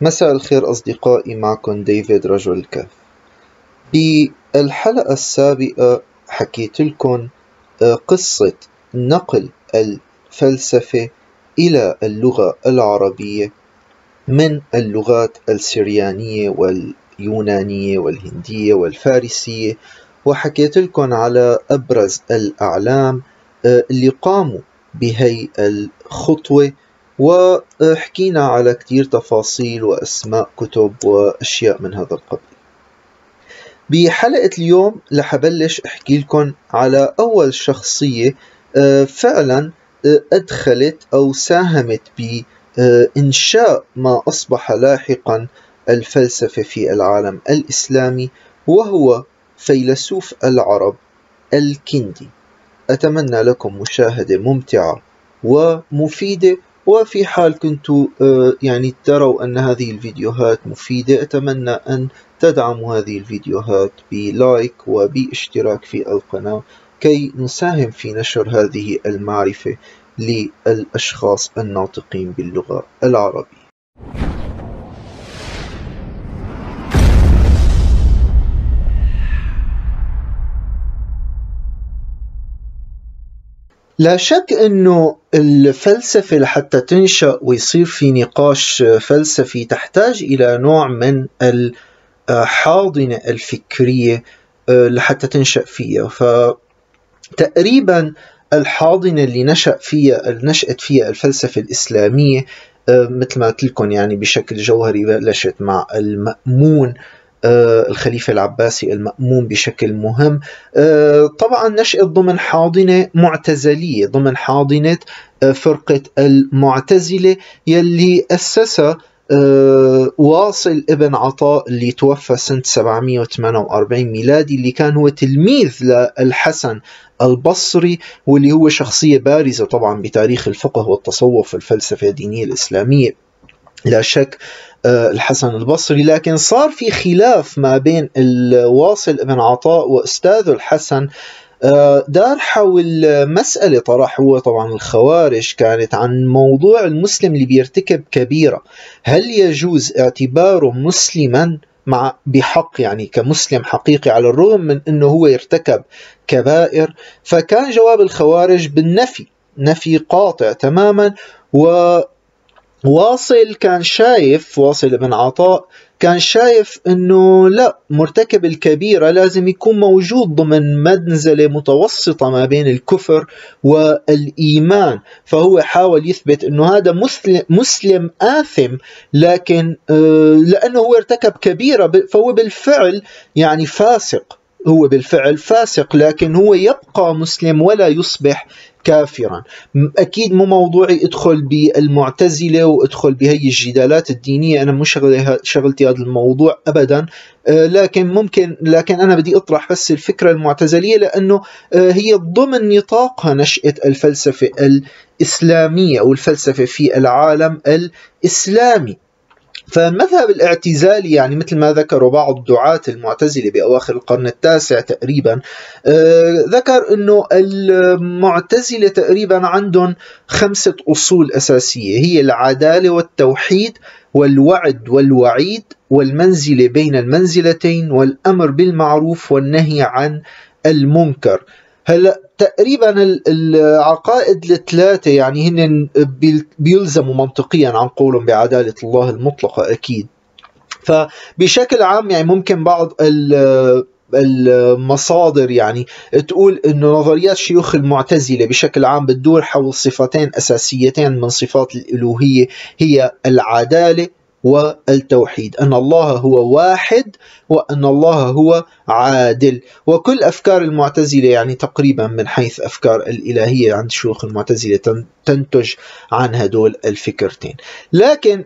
مساء الخير أصدقائي معكم ديفيد رجل الكهف. بالحلقة السابقة حكيت لكم آه، قصة نقل الفلسفة إلى اللغة العربية من اللغات السريانية واليونانية والهندية والفارسية. وحكيت لكم على أبرز الأعلام آه، اللي قاموا بهي الخطوة وحكينا على كتير تفاصيل وأسماء كتب وأشياء من هذا القبيل. بحلقة اليوم رح أبلش أحكي لكم على أول شخصية آه، فعلا آه، أدخلت أو ساهمت بإنشاء ما أصبح لاحقا الفلسفة في العالم الإسلامي وهو فيلسوف العرب الكندي. أتمنى لكم مشاهدة ممتعة ومفيدة وفي حال كنتوا آه، يعني تروا أن هذه الفيديوهات مفيدة أتمنى أن تدعموا هذه الفيديوهات بلايك وباشتراك في القناة كي نساهم في نشر هذه المعرفة للأشخاص الناطقين باللغة العربية. لا شك أنه الفلسفة لحتى تنشأ ويصير في نقاش فلسفي تحتاج إلى نوع من الحاضنة الفكرية آه، لحتى تنشأ فيها. فتقريبا الحاضنة اللي نشأ فيها نشأت فيها الفلسفة الإسلامية آه، مثل ما قلت لكم يعني بشكل جوهري بلشت مع المأمون الخليفة العباسي المأمون بشكل مهم. آه، طبعا نشأت ضمن حاضنة معتزلية ضمن حاضنة آه، فرقة المعتزلة يلي أسسها واصل ابن عطاء اللي توفى سنة 748 ميلادي اللي كان هو تلميذ للحسن البصري واللي هو شخصية بارزة طبعا بتاريخ الفقه والتصوف والفلسفة الدينية الإسلامية. لا شك آه، الحسن البصري لكن صار في خلاف ما بين الواصل ابن عطاء وأستاذه الحسن. آه، دار حول مسألة طرح هو طبعا الخوارج كانت عن موضوع المسلم اللي بيرتكب كبيرة. هل يجوز اعتباره مسلما مع بحق يعني كمسلم حقيقي على الرغم من إنه هو يرتكب كبائر؟ فكان جواب الخوارج بالنفي نفي قاطع تماما و واصل كان شايف واصل ابن عطاء كان شايف إنه لا مرتكب الكبيرة لازم يكون موجود ضمن منزلة متوسطة ما بين الكفر والإيمان. فهو حاول يثبت إنه هذا مسلم, مسلم آثم لكن آه، لأنه هو ارتكب كبيرة فهو بالفعل يعني فاسق. هو بالفعل فاسق لكن هو يبقى مسلم ولا يصبح كافرا. أكيد مو موضوعي أدخل بالمعتزلة وأدخل بهي الجدالات الدينية. أنا مو شغلتي هذا الموضوع أبدا. آه، لكن ممكن لكن أنا بدي أطرح بس الفكرة المعتزلية لأنه آه، هي ضمن نطاقها نشأة الفلسفة الإسلامية أو الفلسفة في العالم الإسلامي. فالمذهب الاعتزالي يعني مثل ما ذكروا بعض دعاة المعتزلة بأواخر القرن التاسع تقريبا آه، ذكر أنه المعتزلة تقريبا عندهم خمسة أصول أساسية هي العدالة والتوحيد والوعد والوعيد والمنزلة بين المنزلتين والأمر بالمعروف والنهي عن المنكر. هلا تقريبا العقائد الثلاثة يعني هن بيلزموا منطقيا عن قولهم بعدالة الله المطلقة أكيد. فبشكل عام يعني ممكن بعض المصادر يعني تقول إنه نظريات شيوخ المعتزلة بشكل عام بتدور حول صفتين أساسيتين من صفات الإلوهية هي العدالة والتوحيد أن الله هو واحد وأن الله هو عادل. وكل أفكار المعتزلة يعني تقريبا من حيث أفكار الإلهية عند شيوخ المعتزلة تنتج عن هدول الفكرتين. لكن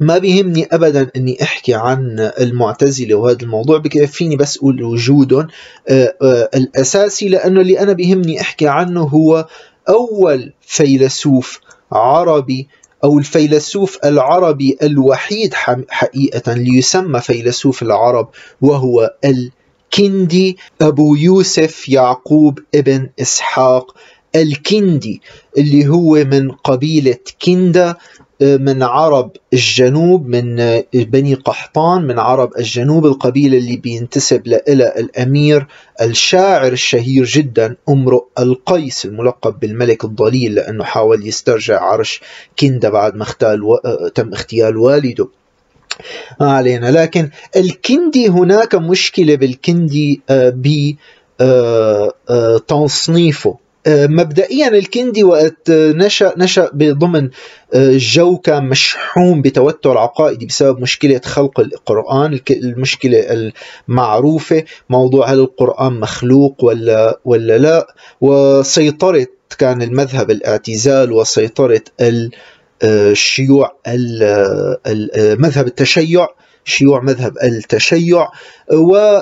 ما بيهمني ابدا إني أحكي عن المعتزلة وهذا الموضوع بكفيني بس أقول وجودهم. آه، آه، الأساسي لأنه اللي أنا بيهمني أحكي عنه هو أول فيلسوف عربي أو الفيلسوف العربي الوحيد حقيقة ليسمى فيلسوف العرب وهو الكندي أبو يوسف يعقوب ابن إسحاق الكندي اللي هو من قبيلة كندا. من عرب الجنوب من بني قحطان من عرب الجنوب القبيلة اللي بينتسب لها الأمير الشاعر الشهير جدا أمرؤ القيس الملقب بالملك الضليل لأنه حاول يسترجع عرش كندا بعد ما اختال و... تم اغتيال والده. ما علينا. لكن الكندي هناك مشكلة بالكندي بتصنيفه مبدئيا الكندي وقت نشأ نشأ ضمن جو كان مشحون بتوتر عقائدي بسبب مشكلة خلق القرآن المشكلة المعروفة موضوع هل القرآن مخلوق ولا ولا لا. وسيطرة كان المذهب الاعتزال وسيطرة الشيوع مذهب التشيع شيوع مذهب التشيع. و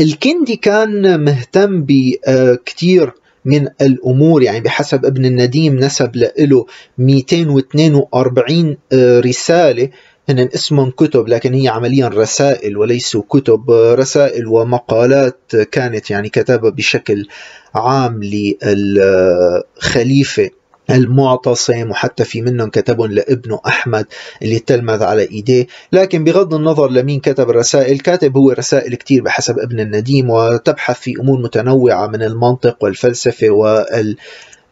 الكندي كان مهتم بكثير من الأمور يعني بحسب ابن النديم نسب له 242 رسالة هن اسمهم كتب لكن هي عمليا رسائل وليسوا كتب رسائل ومقالات كانت يعني كتبها بشكل عام للخليفة. المعتصم وحتى في منهم كتبهم لابنه أحمد اللي تلمذ على إيديه. لكن بغض النظر لمين كتب الرسائل كاتب هو رسائل كتير بحسب ابن النديم وتبحث في أمور متنوعة من المنطق والفلسفة وال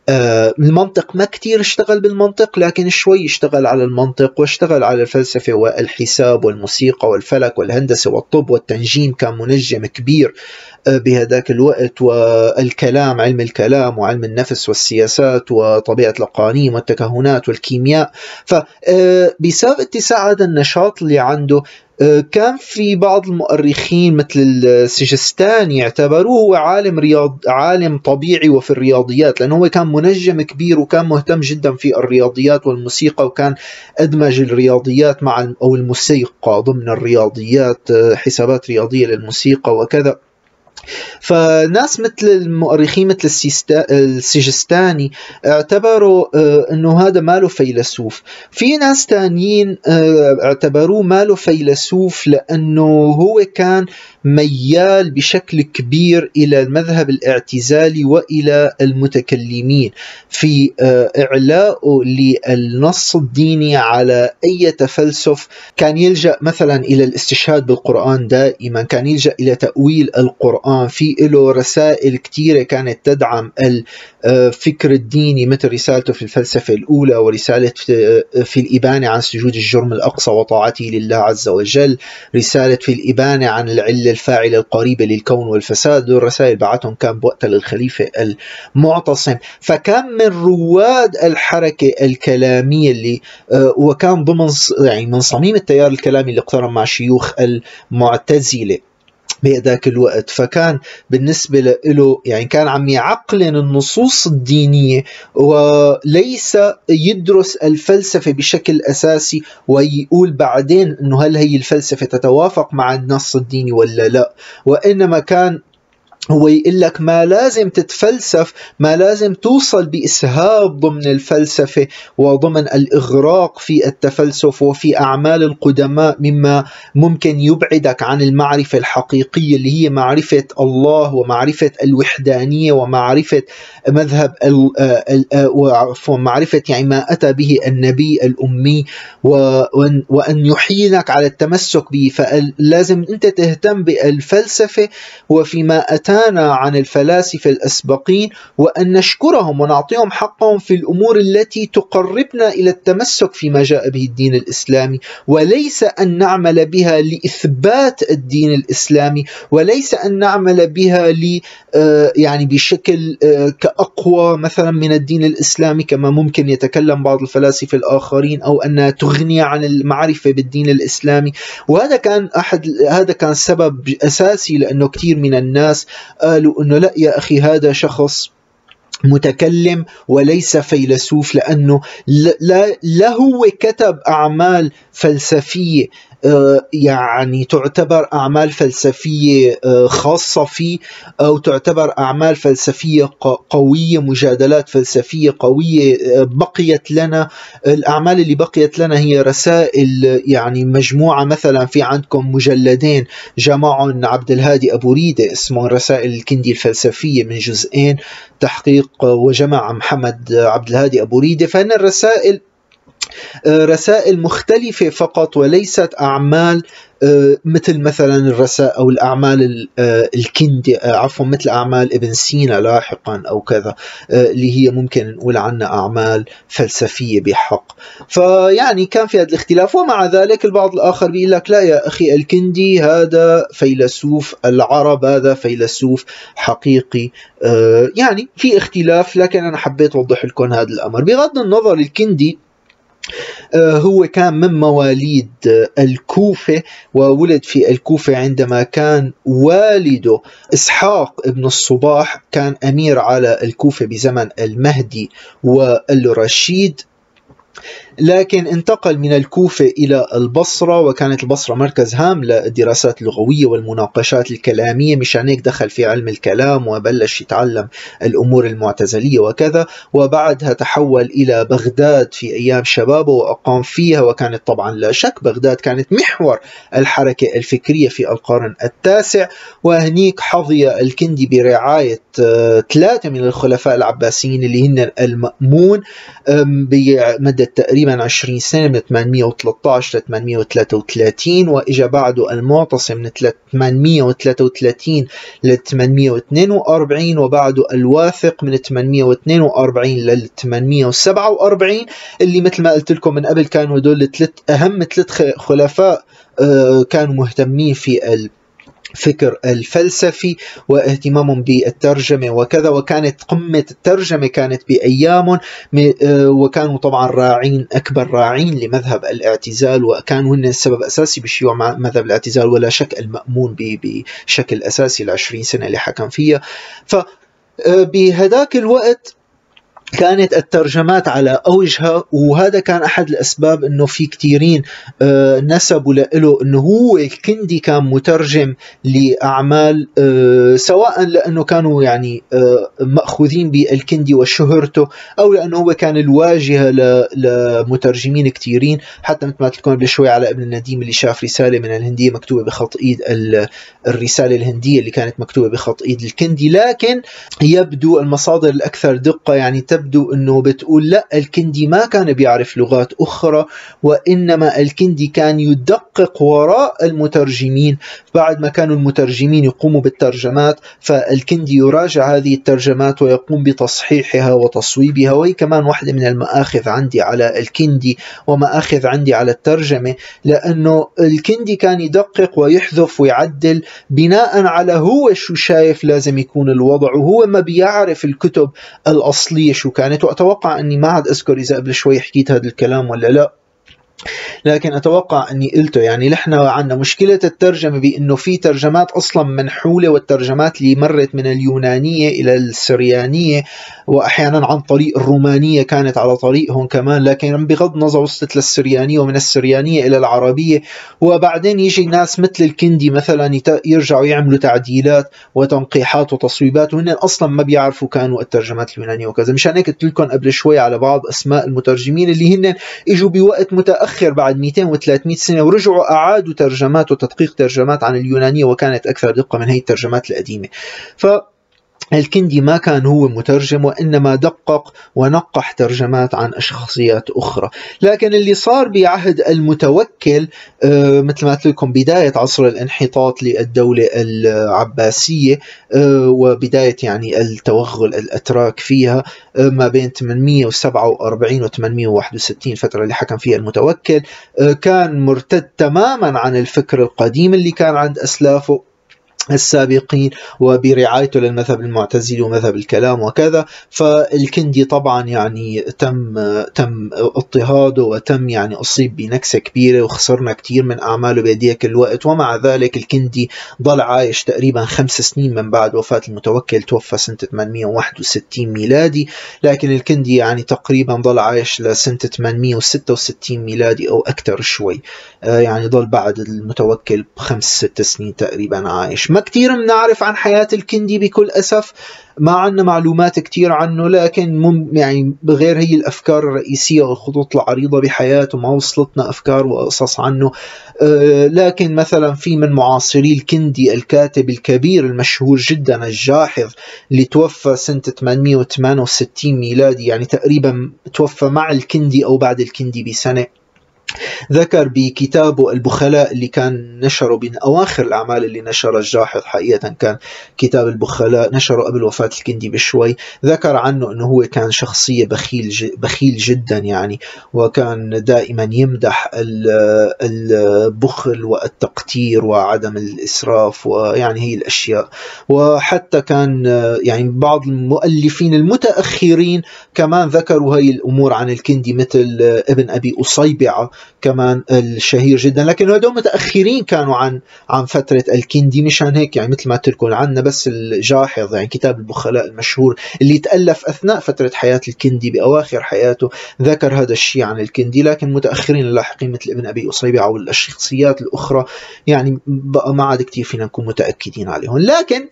المنطق ما كتير اشتغل بالمنطق لكن شوي اشتغل على المنطق واشتغل على الفلسفة والحساب والموسيقى والفلك والهندسة والطب والتنجيم كان منجم كبير آه، بهذاك الوقت والكلام علم الكلام وعلم النفس والسياسات وطبيعة الأقانيم والتكهنات والكيمياء. فبسبب آه، اتساع هذا النشاط اللي عنده آه، كان في بعض المؤرخين مثل السجستاني اعتبروه هو عالم رياض عالم طبيعي وفي الرياضيات لأنه هو كان منجم كبير وكان مهتم جدا في الرياضيات والموسيقى وكان أدمج الرياضيات مع أو الموسيقى ضمن الرياضيات حسابات رياضية للموسيقى وكذا. فناس مثل المؤرخين مثل السجستاني اعتبروا آه، إنه هذا ماله فيلسوف. في ناس تانيين آه، اعتبروه ماله فيلسوف لأنه هو كان ميال بشكل كبير إلى المذهب الاعتزالي وإلى المتكلمين. في آه، اعلائه للنص الديني على أي تفلسف كان يلجأ مثلا إلى الاستشهاد بالقرآن دائما كان يلجأ إلى تأويل القرآن. في له رسائل كثيره كانت تدعم الفكر الديني مثل رسالته في الفلسفة الأولى ورسالة في الإبانة عن سجود الجرم الأقصى وطاعته لله عز وجل رسالة في الإبانة عن العلة الفاعلة القريبة للكون والفساد. دول رسائل بعتهم كان بوقتها للخليفة المعتصم. فكان من رواد الحركة الكلامية اللي آه، وكان ضمن يعني من صميم التيار الكلامي اللي اقترن مع شيوخ المعتزلة. بهذاك الوقت. فكان بالنسبة له يعني كان عم يعقلن النصوص الدينية وليس يدرس الفلسفة بشكل أساسي ويقول بعدين أنه هل هي الفلسفة تتوافق مع النص الديني ولا لا. وإنما كان هو يقول لك ما لازم تتفلسف ما لازم توصل بإسهاب ضمن الفلسفة وضمن الإغراق في التفلسف وفي أعمال القدماء مما ممكن يبعدك عن المعرفة الحقيقية اللي هي معرفة الله ومعرفة الوحدانية ومعرفة مذهب ومعرفة يعني ما أتى به النبي الأمي وأن يحيلك على التمسك به. فلازم أنت تهتم بالفلسفة وفيما أتى نهانا عن الفلاسفة الأسبقين وأن نشكرهم ونعطيهم حقهم في الأمور التي تقربنا إلى التمسك فيما جاء به الدين الإسلامي. وليس أن نعمل بها لإثبات الدين الإسلامي وليس أن نعمل بها ل آه، يعني بشكل آه، كأقوى مثلا من الدين الإسلامي كما ممكن يتكلم بعض الفلاسفة الآخرين أو أنها تغني عن المعرفة بالدين الإسلامي. وهذا كان أحد هذا كان سبب أساسي لأنه كثير من الناس قالوا إنه لا يا أخي هذا شخص متكلم وليس فيلسوف لأنه لا, لا هو كتب أعمال فلسفية. يعني تعتبر أعمال فلسفية آه، خاصة فيه أو تعتبر أعمال فلسفية قوية مجادلات فلسفية قوية آه، بقيت لنا الأعمال اللي بقيت لنا هي رسائل يعني مجموعة مثلا في عندكم مجلدين جمعهم عبد الهادي أبو ريدة اسمه رسائل الكندي الفلسفية من جزئين تحقيق وجمع محمد عبد الهادي أبو ريدة. فإن الرسائل رسائل مختلفة فقط وليست أعمال آه، مثل مثلا الرساء أو الأعمال آه، الكندي آه، عفوا مثل أعمال ابن سينا لاحقا أو كذا اللي هي ممكن نقول عنها أعمال فلسفية بحق. فيعني كان في هذا الاختلاف ومع ذلك البعض الآخر بيقول لك لا يا أخي الكندي هذا فيلسوف العرب هذا فيلسوف حقيقي يعني في اختلاف لكن أنا حبيت أوضح لكم هذا الأمر. بغض النظر الكندي آه، هو كان من مواليد الكوفة وولد في الكوفة عندما كان والده إسحاق ابن الصباح كان أمير على الكوفة بزمن المهدي والرشيد. لكن انتقل من الكوفة إلى البصرة وكانت البصرة مركز هام للدراسات اللغوية والمناقشات الكلامية مشان هيك دخل في علم الكلام وبلش يتعلم الأمور المعتزلية وكذا وبعدها تحول إلى بغداد في أيام شبابه وأقام فيها وكانت طبعا لا شك بغداد كانت محور الحركة الفكرية في القرن التاسع. وهنيك حظي الكندي برعاية آه، ثلاثة من الخلفاء العباسيين اللي هن المأمون بمدة تقريبا تقريبا 20 سنة من 813 ل 833 وإجا بعده المعتصم من 833 ل 842 وبعده الواثق من 842 لل 847 اللي مثل ما قلت لكم من قبل كانوا هدول ثلاث أهم ثلاث خلفاء آه، كانوا مهتمين في فكر الفلسفي واهتمامهم بالترجمة وكذا وكانت قمة الترجمة كانت بأيامهم آه، وكانوا طبعا راعين أكبر راعين لمذهب الاعتزال وكانوا هن السبب الأساسي بشيوع مذهب الاعتزال ولا شك المأمون بشكل أساسي العشرين سنة اللي حكم فيها. ف آه، بهداك الوقت كانت الترجمات على أوجها وهذا كان أحد الأسباب إنه في كثيرين آه، نسبوا له إنه هو الكندي كان مترجم لأعمال آه، سواء لأنه كانوا يعني آه، مأخوذين بالكندي وشهرته أو لأنه هو كان الواجهة لمترجمين كثيرين حتى مثل ما قلت لكم بشوي على ابن النديم اللي شاف رسالة من الهندية مكتوبة بخط إيد الرسالة الهندية اللي كانت مكتوبة بخط إيد الكندي لكن يبدو المصادر الأكثر دقة يعني تبدو أنه بتقول لا الكندي ما كان بيعرف لغات أخرى وإنما الكندي كان يدقق وراء المترجمين. بعد ما كانوا المترجمين يقوموا بالترجمات فالكندي يراجع هذه الترجمات ويقوم بتصحيحها وتصويبها. وهي كمان واحدة من المآخذ عندي على الكندي ومآخذ عندي على الترجمة لأنه الكندي كان يدقق ويحذف ويعدل بناء على هو شو شايف لازم يكون الوضع. وهو ما بيعرف الكتب الأصلية شو شو كانت وأتوقع أني ما عاد أذكر إذا قبل شوي حكيت هذا الكلام ولا لا. لكن أتوقع أني قلته يعني نحن عندنا مشكلة الترجمة بأنه في ترجمات أصلا منحولة والترجمات اللي مرت من اليونانية إلى السريانية واحيانا عن طريق الرومانية كانت على طريقهم كمان لكن بغض النظر وصلت للسريانية ومن السريانية إلى العربية. وبعدين يجي ناس مثل الكندي مثلا يرجعوا يعملوا تعديلات وتنقيحات وتصويبات وهن أصلا ما بيعرفوا كانوا الترجمات اليونانية وكذا. مشان هيك قلت لكم قبل شوي على بعض أسماء المترجمين اللي هن إجوا بوقت متأخر بعد 200 و300 سنة ورجعوا أعادوا ترجمات وتدقيق ترجمات عن اليونانية وكانت أكثر دقة من هي الترجمات القديمة. ف الكندي ما كان هو مترجم وإنما دقق ونقح ترجمات عن شخصيات أخرى. لكن اللي صار بعهد المتوكل آه، مثل ما قلت لكم بداية عصر الانحطاط للدولة العباسية آه، وبداية يعني التوغل الأتراك فيها آه، ما بين 847 و 861 فترة اللي حكم فيها المتوكل كان مرتد تماما عن الفكر القديم اللي كان عند أسلافه السابقين وبرعايته للمذهب المعتزلي ومذهب الكلام وكذا. فالكندي طبعا يعني تم تم اضطهاده وتم يعني أصيب بنكسة كبيرة وخسرنا كثير من أعماله بهديك الوقت. ومع ذلك الكندي ضل عايش تقريبا خمس سنين من بعد وفاة المتوكل توفى سنة 861 ميلادي. لكن الكندي يعني تقريبا ضل عايش لسنة 866 ميلادي أو أكثر شوي. آه، يعني ضل بعد المتوكل بخمس ست سنين تقريبا عايش. ما كتير بنعرف عن حياة الكندي بكل أسف. ما عندنا معلومات كتير عنه لكن مم يعني بغير هي الأفكار الرئيسية والخطوط العريضة بحياته ما وصلتنا أفكار وقصص عنه. أه لكن مثلا في من معاصري الكندي الكاتب الكبير المشهور جدا الجاحظ اللي توفى سنة 868 ميلادي يعني تقريبا توفى مع الكندي أو بعد الكندي بسنة. ذكر بكتابه البخلاء اللي كان نشره من أواخر الأعمال اللي نشر الجاحظ حقيقة كان كتاب البخلاء نشره قبل وفاة الكندي بشوي. ذكر عنه أنه هو كان شخصية بخيل, بخيل جدا يعني وكان دائما يمدح البخل والتقتير وعدم الإسراف ويعني هي الأشياء. وحتى كان يعني بعض المؤلفين المتأخرين كمان ذكروا هي الأمور عن الكندي مثل ابن أبي أصيبعة. كمان الشهير جدا. لكن هدول متأخرين كانوا عن عن فترة الكندي. مشان هيك يعني مثل ما تركوا عندنا بس الجاحظ يعني كتاب البخلاء المشهور اللي تألف أثناء فترة حياة الكندي بأواخر حياته ذكر هذا الشيء عن الكندي. لكن متأخرين اللاحقين مثل ابن أبي اصيبع أو الشخصيات الأخرى يعني ما عاد كثير فينا نكون متأكدين عليهم. لكن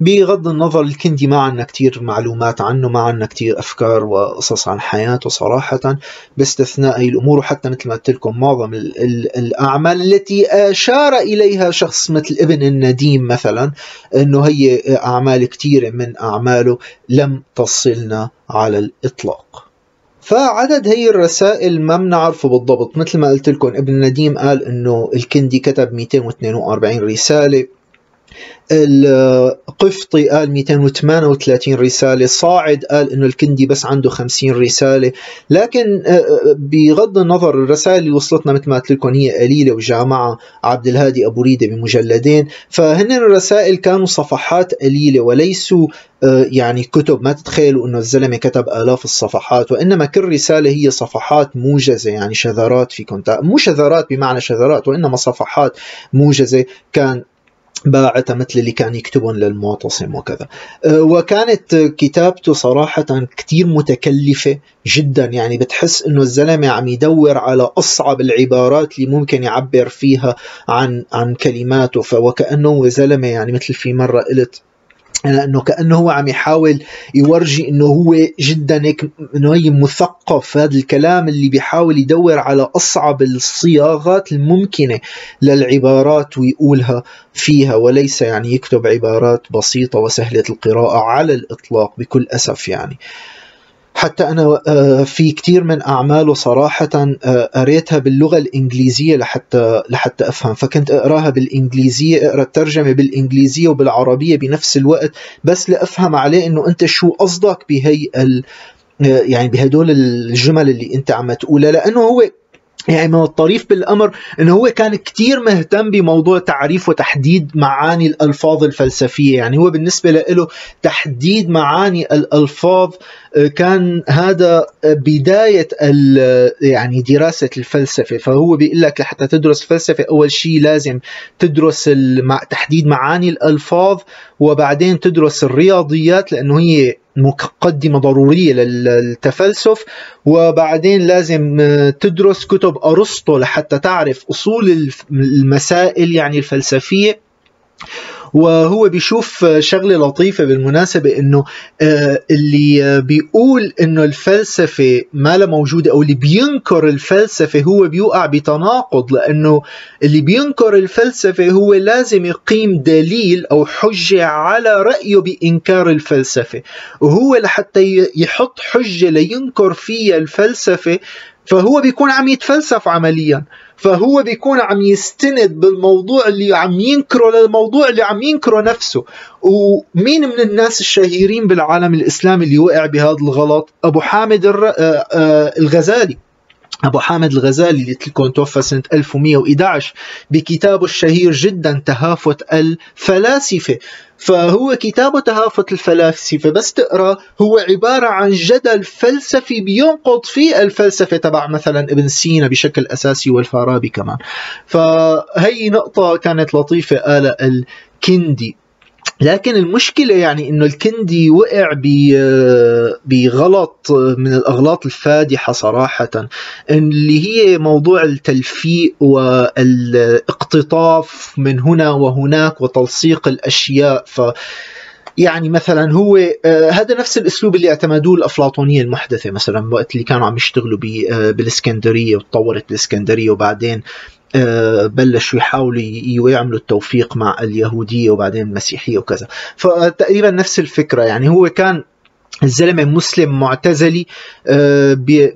بغض النظر الكندي ما عندنا كتير معلومات عنه ما عندنا كتير أفكار وقصص عن حياته صراحة باستثناء هي الأمور وحتى مثل ما قلت لكم معظم ال ال الأعمال التي أشار إليها شخص مثل ابن النديم مثلا أنه هي أعمال كتيرة من أعماله لم تصلنا على الإطلاق. فعدد هي الرسائل ما بنعرفه بالضبط. مثل ما قلت لكم ابن نديم قال إنه الكندي كتب 242 رسالة. القفطي قال 238 رسالة صاعد قال إنه الكندي بس عنده 50 رسالة. لكن آه، آه، بغض النظر الرسائل اللي وصلتنا مثل ما قلت لكم هي قليلة وجامعة عبد الهادي أبو ريدة بمجلدين. فهن الرسائل كانوا صفحات قليلة وليسوا آه، يعني كتب. ما تتخيلوا إنه الزلمة كتب آلاف الصفحات وإنما كل رسالة هي صفحات موجزة يعني شذرات فيكم. مو شذرات بمعنى شذرات وإنما صفحات موجزة. كان باعتها مثل اللي كان يكتبون للمعتصم وكذا. أه، وكانت كتابته صراحة كتير متكلفة جدا. يعني بتحس إنه الزلمة عم يدور على أصعب العبارات اللي ممكن يعبر فيها عن عن كلماته فوكأنه زلمة يعني مثل في مرة قلت لأنه كأنه هو عم يحاول يورجي إنه هو جدا هيك انه هي مثقف هذا الكلام اللي بيحاول يدور على أصعب الصياغات الممكنة للعبارات ويقولها فيها وليس يعني يكتب عبارات بسيطة وسهلة القراءة على الإطلاق بكل أسف يعني. حتى أنا آه، في كثير من أعماله صراحة آه، قريتها باللغة الإنجليزية لحتى لحتى أفهم. فكنت أقراها بالإنجليزية أقرأ الترجمة بالإنجليزية وبالعربية بنفس الوقت بس لأفهم عليه إنه أنت شو قصدك بهي ال آه، يعني بهدول الجمل اللي أنت عم تقولها. لأنه هو يعني من الطريف بالأمر انه هو كان كتير مهتم بموضوع تعريف وتحديد معاني الألفاظ الفلسفية. يعني هو بالنسبة له تحديد معاني الألفاظ آه، كان هذا بداية يعني دراسة الفلسفة. فهو بيقول لك لحتى تدرس الفلسفه أول شيء لازم تدرس تحديد معاني الألفاظ وبعدين تدرس الرياضيات لأنه هي مقدمة ضرورية للتفلسف وبعدين لازم تدرس كتب أرسطو لحتى تعرف أصول المسائل يعني الفلسفية. وهو بيشوف شغلة لطيفة بالمناسبة إنه آه، اللي بيقول إنه الفلسفة ما لا موجودة أو اللي بينكر الفلسفة هو بيوقع بتناقض لأنه اللي بينكر الفلسفة هو لازم يقيم دليل أو حجة على رأيه بإنكار الفلسفة. وهو لحتى يحط حجة لينكر فيها الفلسفة فهو بيكون عم يتفلسف عمليا. فهو بيكون عم يستند بالموضوع اللي عم ينكره للموضوع اللي عم ينكره نفسه. ومين من الناس الشهيرين بالعالم الإسلامي اللي وقع بهذا الغلط؟ أبو حامد آه، آه، الغزالي. أبو حامد الغزالي اللي لكم توفى سنة 1111 بكتابه الشهير جدا تهافت الفلاسفة. فهو كتابه تهافت الفلاسفة بس تقرأ هو عبارة عن جدل فلسفي بينقض فيه الفلسفة تبع مثلا ابن سينا بشكل أساسي والفارابي كمان. فهي نقطة كانت لطيفة قالها الكندي. لكن المشكلة يعني إنه الكندي وقع بغلط من الأغلاط الفادحة صراحة اللي هي موضوع التلفيق والإقتطاف من هنا وهناك وتلصيق الأشياء. ف يعني مثلا هو آه هذا نفس الأسلوب اللي اعتمدوه الأفلاطونية المحدثة مثلا وقت اللي كانوا عم يشتغلوا آه بالإسكندرية وتطورت الاسكندريه وبعدين بلشوا يحاولوا يعملوا التوفيق مع اليهودية وبعدين المسيحية وكذا. فتقريبا نفس الفكرة يعني هو كان الزلمة مسلم معتزلي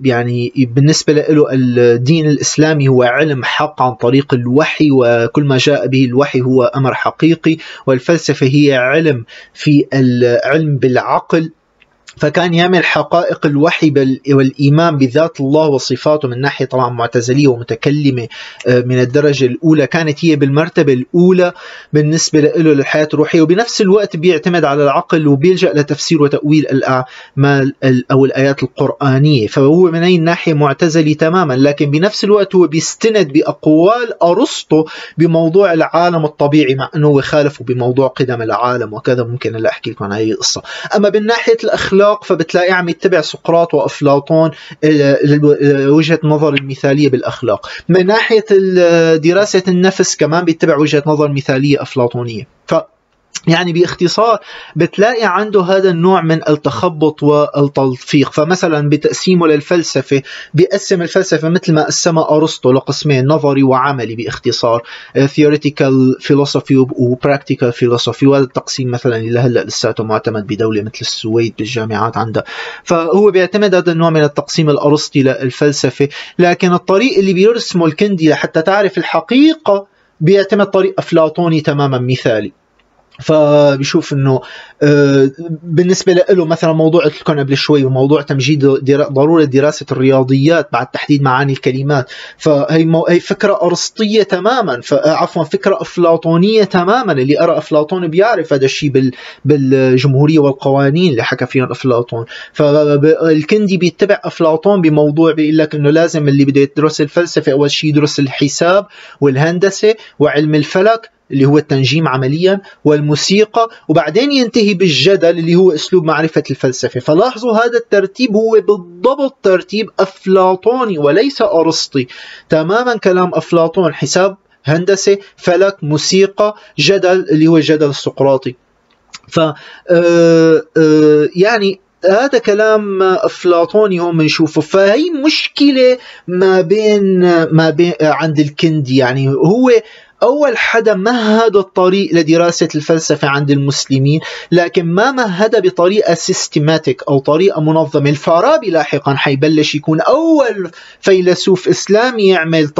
يعني بالنسبة له الدين الإسلامي هو علم حق عن طريق الوحي وكل ما جاء به الوحي هو أمر حقيقي والفلسفة هي علم في العلم بالعقل فكان يعمل حقائق الوحي والإيمان بذات الله وصفاته من ناحية طبعا معتزلية ومتكلمة آه، من الدرجة الأولى. كانت هي بالمرتبة الأولى بالنسبة له للحياة الروحية وبنفس الوقت بيعتمد على العقل وبيلجأ لتفسير وتأويل الأعمال أو الآيات القرآنية. فهو من أي ناحية معتزلي تماما لكن بنفس الوقت هو بيستند بأقوال أرسطو بموضوع العالم الطبيعي مع أنه هو خالفه بموضوع قدم العالم وكذا. ممكن لا أحكي لكم هذه القصة. أما من ناحية الأخلاق السياق فبتلاقيه عم يتبع سقراط وأفلاطون وجهة نظر المثالية بالأخلاق. من ناحية دراسة النفس كمان بيتبع وجهة نظر مثالية أفلاطونية. ف يعني باختصار بتلاقي عنده هذا النوع من التخبط والتلفيق. فمثلا بتقسيمه للفلسفة بيقسم الفلسفة مثل ما قسمها أرسطو لقسمين نظري وعملي باختصار theoretical philosophy و practical philosophy. وهذا التقسيم مثلا اللي هلا لساته معتمد بدولة مثل السويد بالجامعات عندها. فهو بيعتمد هذا النوع من التقسيم الأرسطي للفلسفة. لكن الطريق اللي بيرسمه الكندي لحتى تعرف الحقيقة بيعتمد طريق أفلاطوني تماما مثالي. فبيشوف إنه آه، بالنسبة له مثلا موضوع قلت لكم قبل شوي وموضوع تمجيد ضرورة دراسة الرياضيات بعد تحديد معاني الكلمات. فهي مو... هي فكرة أرسطية تماما. آه، عفوا فكرة أفلاطونية تماما. اللي أرى أفلاطون بيعرف هذا الشيء بال... بالجمهورية والقوانين اللي حكى فيهم أفلاطون. فالكندي بيتبع أفلاطون بموضوع بيقول لك إنه لازم اللي بده يدرس الفلسفة أول شيء يدرس الحساب والهندسة وعلم الفلك اللي هو التنجيم عمليا والموسيقى وبعدين ينتهي بالجدل اللي هو أسلوب معرفة الفلسفة. فلاحظوا هذا الترتيب هو بالضبط ترتيب أفلاطوني وليس أرسطي. تماما كلام أفلاطون حساب هندسة فلك موسيقى جدل اللي هو الجدل السقراطي ف آه، آه، يعني هذا كلام أفلاطوني هون بنشوفه. فهي مشكلة ما بين ما بين عند الكندي. يعني هو أول حدا مهد الطريق لدراسة الفلسفة عند المسلمين لكن ما مهدها بطريقة systematic أو طريقة منظمة. الفارابي لاحقا حيبلش يكون أول فيلسوف إسلامي يعمل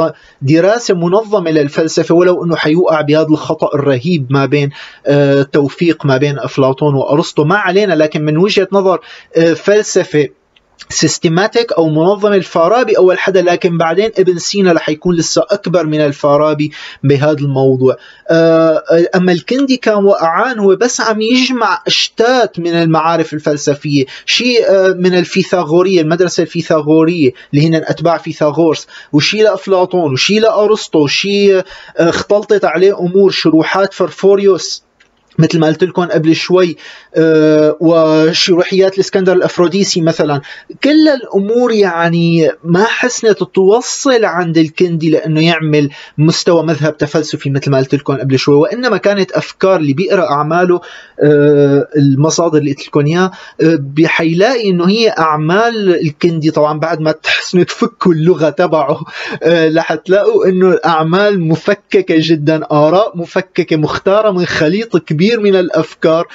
دراسة منظمة للفلسفة ولو أنه حيوقع بهذا الخطأ الرهيب ما بين آه، توفيق ما بين أفلاطون وأرسطو. ما علينا لكن من وجهة نظر آه، فلسفة systematic أو منظم الفارابي أول حدا لكن بعدين ابن سينا رح يكون لسه أكبر من الفارابي بهذا الموضوع. آه، أما الكندي كان واقعا هو بس عم يجمع اشتات من المعارف الفلسفية. شيء آه، من الفيثاغورية المدرسة الفيثاغورية اللي هن أتباع فيثاغورس وشيء لأفلاطون وشيء لأرسطو وشيء آه، اختلطت عليه أمور شروحات فرفوريوس مثل ما قلت لكم قبل شوي. وشروحيات الإسكندر الأفروديسي مثلا. كل الأمور يعني ما حسنت توصل عند الكندي لأنه يعمل مستوى مذهب تفلسفي مثل ما قلت لكم قبل شوي وإنما كانت أفكار اللي بيقرأ أعماله أه المصادر اللي قلت لكم إياها أه بحيلاقي إنه هي أعمال الكندي. طبعا بعد ما تحسنوا تفكوا اللغة تبعه أه لحتلاقوا إنه الاعمال مفككة جدا آراء مفككة مختارة من خليط كبير من الأفكار.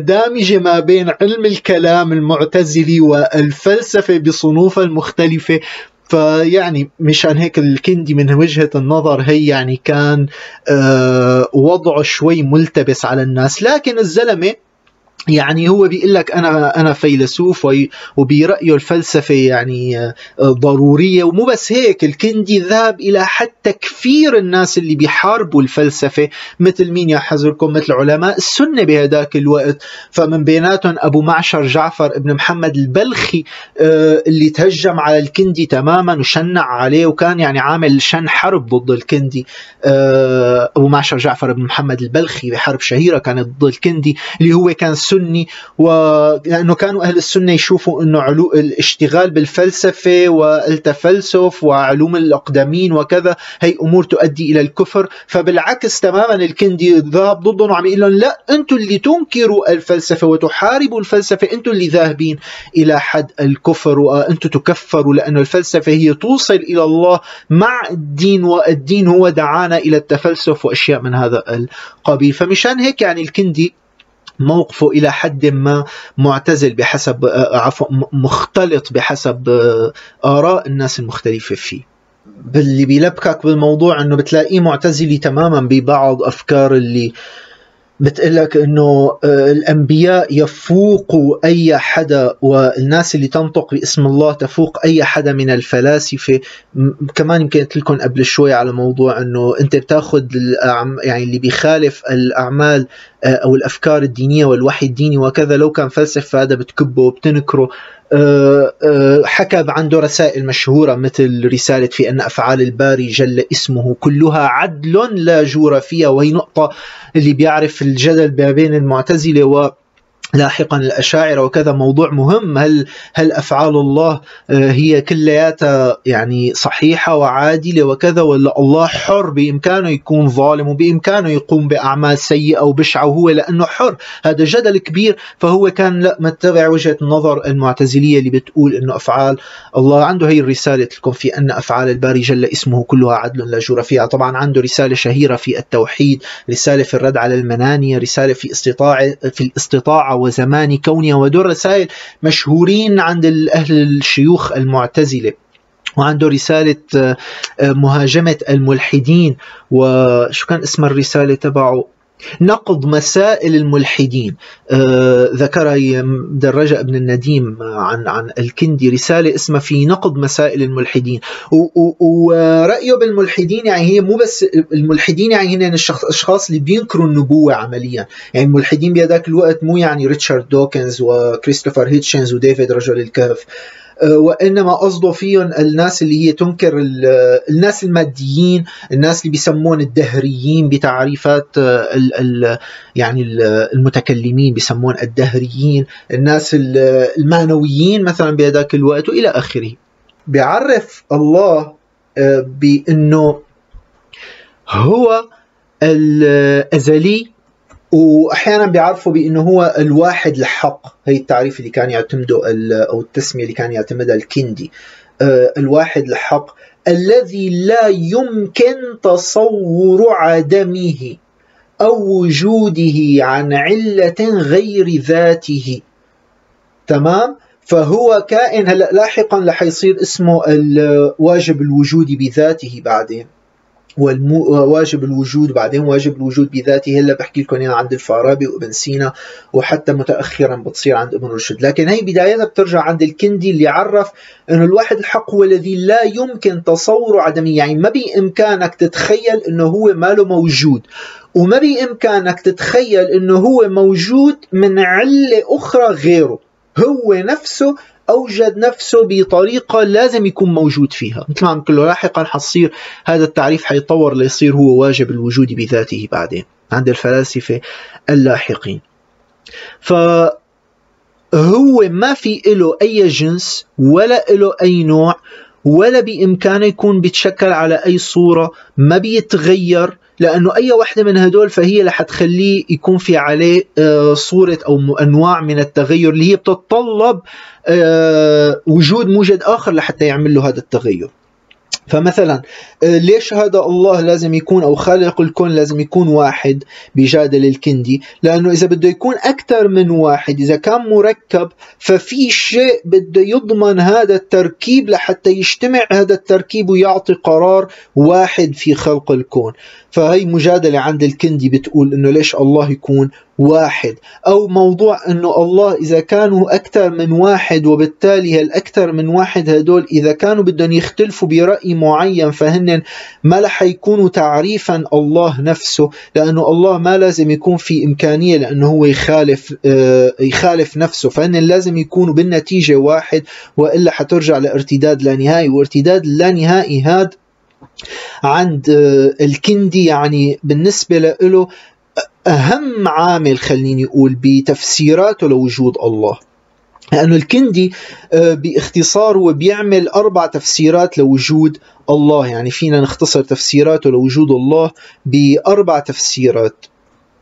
ودامجه ما بين علم الكلام المعتزلي والفلسفة بصنوفها المختلفة. فيعني مشان هيك الكندي من وجهة النظر هي يعني كان آه، وضعه شوي ملتبس على الناس. لكن الزلمة يعني هو بيقول لك أنا أنا فيلسوف وبرايه الفلسفة يعني آه، ضرورية. ومو بس هيك الكندي ذهب إلى حد تكفير الناس اللي بيحاربوا الفلسفة مثل مين يا حزركم؟ مثل علماء السنة بهداك الوقت. فمن بيناتهم أبو معشر جعفر ابن محمد البلخي آه، اللي تهجم على الكندي تماما وشنع عليه وكان يعني عامل شن حرب ضد الكندي. آه، أبو معشر جعفر ابن محمد البلخي بحرب شهيرة كانت ضد الكندي اللي هو كان السني ولأنه كانوا أهل السنة يشوفوا إنه علو الاشتغال بالفلسفة والتفلسف وعلوم الأقدمين وكذا هي أمور تؤدي إلى الكفر. فبالعكس تماما الكندي ذهب ضدهم وعم يقول لهم لا أنتم اللي تنكروا الفلسفة وتحاربوا الفلسفة أنتم اللي ذاهبين إلى حد الكفر وأنتم تكفروا لأنه الفلسفة هي توصل إلى الله مع الدين والدين هو دعانا إلى التفلسف وأشياء من هذا القبيل. فمشان هيك يعني الكندي موقفه إلى حد ما معتزل بحسب آه، عفوا مختلط بحسب آه، آراء الناس المختلفة فيه. باللي بيلبكك بالموضوع إنه بتلاقيه معتزلي تماما ببعض أفكار اللي بتقلك إنه آه، الأنبياء يفوقوا أي حدا والناس اللي تنطق باسم الله تفوق أي حدا من الفلاسفة. كمان يمكن قلت لكم قبل شوي على موضوع إنه أنت بتاخذ يعني اللي بيخالف الأعمال أو الأفكار الدينية والوحي الديني وكذا. لو كان فلسفة هذا بتكبه وبتنكره. آه، آه، حكى عنده رسائل مشهورة مثل رسالة في أن أفعال الباري جل اسمه. كلها عدل لا جور فيها. وهي نقطة اللي بيعرف الجدل ما بين المعتزلة و لاحقا الأشاعرة وكذا موضوع مهم. هل هل أفعال الله آه، هي كلياتها يعني صحيحة وعادلة وكذا ولا الله حر بإمكانه يكون ظالم وبإمكانه يقوم بأعمال سيئة وبشعة وهو لأنه حر؟ هذا جدل كبير. فهو كان لا متبع وجهة النظر المعتزلية اللي بتقول أنه أفعال الله. عنده هي الرسالة لكم في أن أفعال الباري جل اسمه كلها عدل لا جور فيها. طبعا عنده رسالة شهيرة في التوحيد رسالة في الرد على المنانية رسالة في استطاعة في الاستطاعة وزمان كونها ودول رسائل مشهورين عند أهل الشيوخ المعتزلة وعنده رسالة آه، مهاجمة الملحدين. وشو كان اسم الرسالة تبعه؟ نقض مسائل الملحدين. آه ذكرها درجة ابن النديم عن عن الكندي رسالة اسمها في نقض مسائل الملحدين. ورأيه بالملحدين يعني هي مو بس الملحدين يعني هن الأشخاص اللي بينكروا النبوة عمليا. يعني الملحدين بهذاك الوقت مو يعني ريتشارد دوكنز وكريستوفر هيتشنز وديفيد رجل الكهف. وإنما قصده فيهم الناس اللي هي تنكر الناس الماديين الناس اللي بيسمون الدهريين بتعريفات آه، ال ال يعني المتكلمين بيسمون الدهريين الناس المعنويين مثلا بهذاك الوقت وإلى آخره. بيعرف الله آه، بأنه هو الأزلي وأحيانا بيعرفوا بإنه هو الواحد الحق. هي التعريف اللي كان يعتمده أو التسمية اللي كان يعتمدها الكندي. آه، الواحد الحق الذي لا يمكن تصور عدمه أو وجوده عن علة غير ذاته. تمام؟ فهو كائن. هلأ لاحقا رح يصير اسمه الواجب الوجودي بذاته بعدين. وواجب الوجود. بعدين واجب الوجود بذاته. هلا بحكي لكم اياها عند الفارابي وابن سينا وحتى متاخرا بتصير عند ابن رشد. لكن هي بدايتها بترجع عند الكندي اللي عرف إنه الواحد الحق هو الذي لا يمكن تصور عدمه يعني ما بإمكانك تتخيل إنه هو ما له موجود. وما بإمكانك تتخيل إنه هو موجود من علة أخرى غيره. هو نفسه أوجد نفسه بطريقة لازم يكون موجود فيها. مثل ما عم له لاحقا حصير هذا التعريف حيتطور ليصير هو واجب الوجود بذاته بعدين عند الفلاسفة اللاحقين. فهو ما في له أي جنس ولا له أي نوع ولا بإمكانه يكون بيتشكل على أي صورة ما بيتغير لأنه أي وحده من هدول فهي رح تخليه يكون في عليه آه، صورة أو أنواع من التغير اللي هي بتتطلب آه، وجود موجد آخر لحتى يعمل له هذا التغير. فمثلا آه، ليش هذا الله لازم يكون أو خالق الكون لازم يكون واحد بجادل الكندي لأنه إذا بده يكون أكثر من واحد إذا كان مركب ففي شيء بده يضمن هذا التركيب لحتى يجتمع هذا التركيب ويعطي قرار واحد في خلق الكون. فهي مجادلة عند الكندي بتقول إنه ليش الله يكون واحد. أو موضوع أنه الله إذا كانوا أكثر من واحد وبالتالي هالأكثر من واحد هدول إذا كانوا بدهم يختلفوا برأي معين فهن ما رح يكونوا تعريفا الله نفسه لأنه الله ما لازم يكون في إمكانية لأنه هو يخالف آه، يخالف نفسه. فهن لازم يكونوا بالنتيجة واحد وإلا حترجع لارتداد لا نهائي. وارتداد لا نهائي هذا عند آه، الكندي يعني بالنسبة له أهم عامل خليني أقول بتفسيراته لوجود الله. لأنه الكندي آه، باختصار هو بيعمل أربع تفسيرات لوجود الله. يعني فينا نختصر تفسيراته لوجود الله بأربع تفسيرات.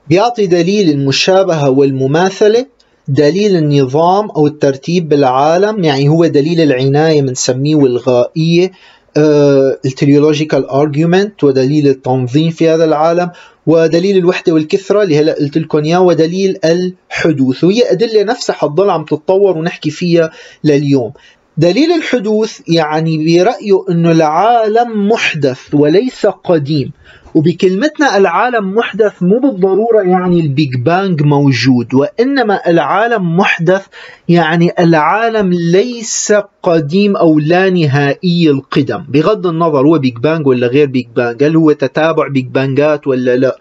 بيعطي دليل المشابهة والمماثلة دليل النظام أو الترتيب بالعالم. يعني هو دليل العناية بنسميه والغائية ال teleological argument ودليل التنظيم في هذا العالم ودليل الوحدة والكثرة اللي هلا قلت لكم إياه ودليل الحدوث وهي أدلة نفسها حتضل عم تتطور ونحكي فيها لليوم. دليل الحدوث يعني برأيه أنه العالم محدث وليس قديم. وبكلمتنا العالم محدث مو بالضرورة يعني ال Big Bang موجود وإنما العالم محدث يعني العالم ليس قديم أو لا نهائي القدم. بغض النظر هو Big Bang ولا غير Big Bang هل هو تتابع Big Bang ات ولا لا؟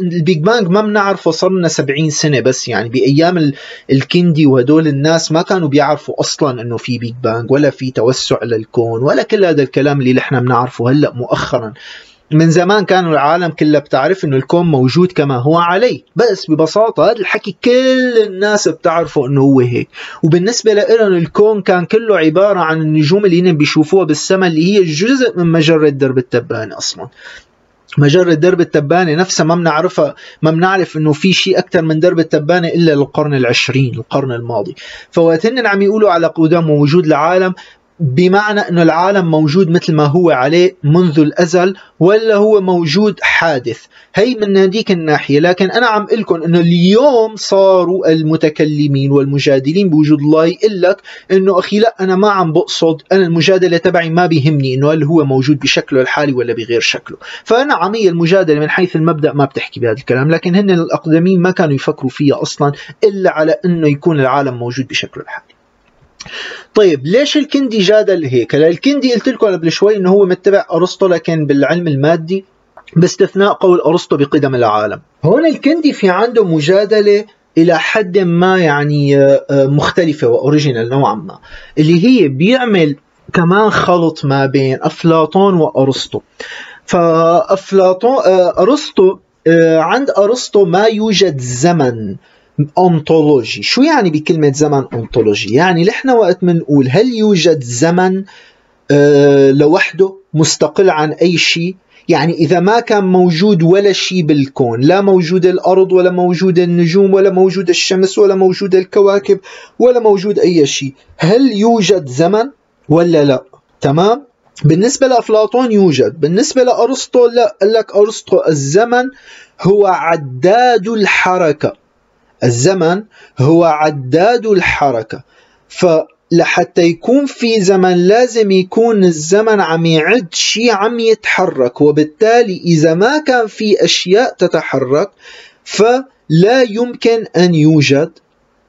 ال Big Bang ما بنعرفه صار لنا 70 سنة بس يعني بأيام الكندي وهدول الناس ما كانوا بيعرفوا أصلا أنه في بيج بانج ولا في توسع للكون ولا كل هذا الكلام اللي نحن بنعرفه هلأ مؤخرا. من زمان كانوا العالم كلها بتعرف إنه الكون موجود كما هو عليه. بس ببساطة هذا الحكي كل الناس بتعرفه إنه هو هيك. وبالنسبة لهم الكون كان كله عبارة عن النجوم اللي هن بيشوفوها بالسماء اللي هي جزء من مجرة درب التبانة أصلا. مجرة درب التبانة نفسها ما بنعرفها ما بنعرف إنه في شيء أكثر من درب التبانة إلا القرن العشرين القرن الماضي. فوقت عم يقولوا على قدام وجود العالم بمعنى أنه العالم موجود مثل ما هو عليه منذ الأزل ولا هو موجود حادث. هي من هذيك الناحية. لكن أنا عم لكم أنه اليوم صاروا المتكلمين والمجادلين بوجود الله يقول لك أنه أخي لا أنا ما عم بقصد أنا المجادلة تبعي ما بيهمني أنه هل هو موجود بشكله الحالي ولا بغير شكله. فأنا عمية المجادلة من حيث المبدأ ما بتحكي بهذا الكلام. لكن هن الأقدمين ما كانوا يفكروا فيها أصلا إلا على أنه يكون العالم موجود بشكله الحالي. طيب ليش الكندي جادل هيك؟ الكندي قلت لكم قبل شوي إنه هو متبع أرسطو لكن بالعلم المادي باستثناء قول أرسطو بقدم العالم. هون الكندي في عنده مجادلة إلى حد ما يعني آه، آه، مختلفة وأوريجينال نوعا ما اللي هي بيعمل كمان خلط ما بين أفلاطون وأرسطو. فأفلاطون آه، أرسطو عند أرسطو ما يوجد زمن أنطولوجي شو يعني بكلمة زمن أنطولوجي يعني نحن وقت بنقول هل يوجد زمن أه لوحده مستقل عن أي شيء؟ يعني إذا ما كان موجود ولا شيء بالكون لا موجود الأرض ولا موجود النجوم ولا موجود الشمس ولا موجود الكواكب ولا موجود أي شيء هل يوجد زمن ولا لا؟ تمام؟ بالنسبة لأفلاطون يوجد بالنسبة لأرسطو لا قال لك أرسطو الزمن هو عداد الحركة. الزمن هو عداد الحركة. فلحتى يكون في زمن لازم يكون الزمن عم يعد شيء عم يتحرك وبالتالي إذا ما كان في أشياء تتحرك فلا يمكن أن يوجد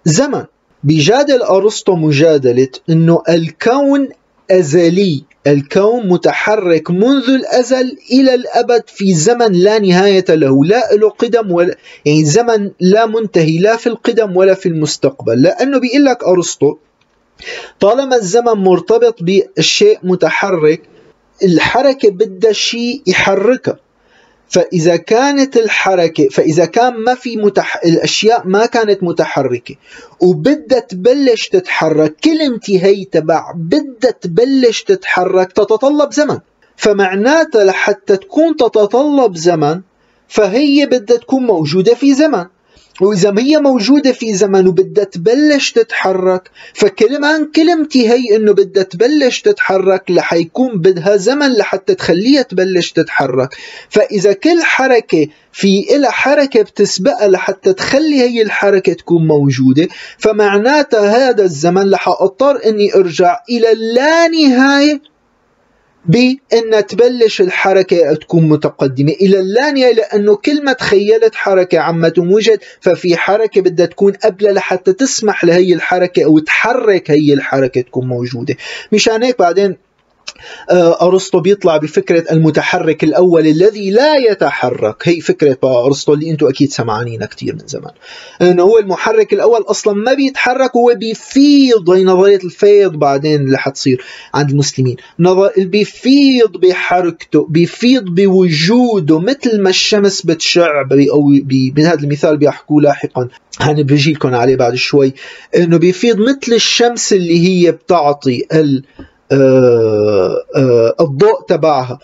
زمن. بيجادل أرسطو مجادلة أنه الكون أزلي. الكون متحرك منذ الأزل إلى الأبد في زمن لا نهاية له لا له قدم ولا يعني زمن لا منتهي لا في القدم ولا في المستقبل. لأنه بيقول لك أرسطو طالما الزمن مرتبط بالشيء متحرك الحركة بدها شيء يحركها. فإذا كانت الحركة فإذا كان ما في متح... الأشياء ما كانت متحركة وبدها تبلش تتحرك كلمتي هي تبع بدها تبلش تتحرك تتطلب زمن. فمعناتها لحتى تكون تتطلب زمن فهي بدها تكون موجودة في زمن. وإذا هي موجودة في زمن وبدها تبلش تتحرك فكلمان كلمتي هي إنه بدها تبلش تتحرك لحيكون بدها زمن لحتى تخليها تبلش تتحرك. فإذا كل حركة في إلها حركة بتسبقها لحتى تخلي هي الحركة تكون موجودة فمعناتها هذا الزمن رح أضطر إني أرجع إلى اللا نهاية بأن تبلش الحركة تكون متقدمة. إلى اللانية لأنه كل ما تخيلت حركة عم توجد ففي حركة بدها تكون قبلها لحتى تسمح لهي الحركة أو تحرك هي الحركة تكون موجودة. مشان هيك بعدين أرسطو بيطلع بفكرة المتحرك الأول الذي لا يتحرك. هي فكرة أرسطو اللي أنتم أكيد سمعانينها كثير من زمان. انه هو المحرك الأول أصلا ما بيتحرك هو بيفيض هي نظرية الفيض بعدين اللي حتصير عند المسلمين. نظر بيفيض بحركته بيفيض بوجوده مثل ما الشمس بتشع أو بهذا المثال بيحكوه لاحقا. هاني بيجي لكم عليه بعد شوي. إنه بيفيض مثل الشمس اللي هي بتعطي ال آه، آه، الضوء تبعها.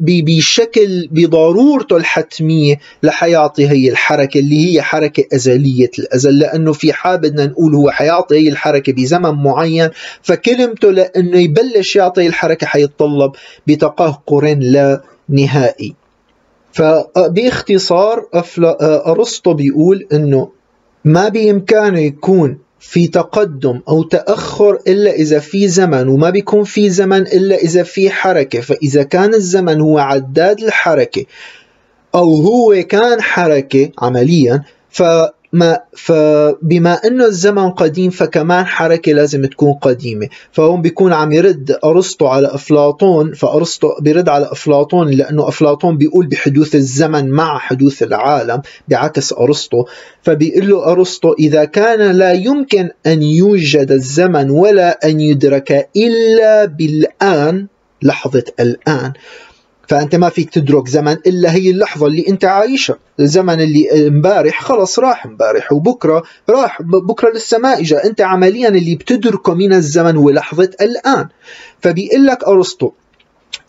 بشكل بضرورته الحتمية لحيعطي هي الحركة اللي هي حركة أزلية الأزل لأنه في حال بدنا نقول هو حيعطي هي الحركة بزمن معين فكلمته لأنه يبلش يعطي الحركة حيتطلب بتقهقر لا نهائي. فباختصار أرسطو بيقول أنه ما بإمكانه يكون في تقدم أو تأخر إلا إذا في زمن وما بيكون في زمن إلا إذا في حركة. فإذا كان الزمن هو عداد الحركة أو هو كان حركة عمليا ف ما فبما أنه الزمن قديم فكمان حركة لازم تكون قديمة. فهون بيكون عم يرد أرسطو على أفلاطون فأرسطو بيرد على أفلاطون لأنه أفلاطون بيقول بحدوث الزمن مع حدوث العالم بعكس أرسطو. فبيقول له أرسطو إذا كان لا يمكن أن يوجد الزمن ولا أن يدرك إلا بالآن لحظة الآن. فأنت ما فيك تدرك زمن إلا هي اللحظة اللي أنت عايشها. الزمن اللي امبارح خلص راح امبارح وبكرة راح بكرة لسه ما اجى أنت عمليا اللي بتدركه من الزمن هو لحظه الآن. فبيقول لك أرسطو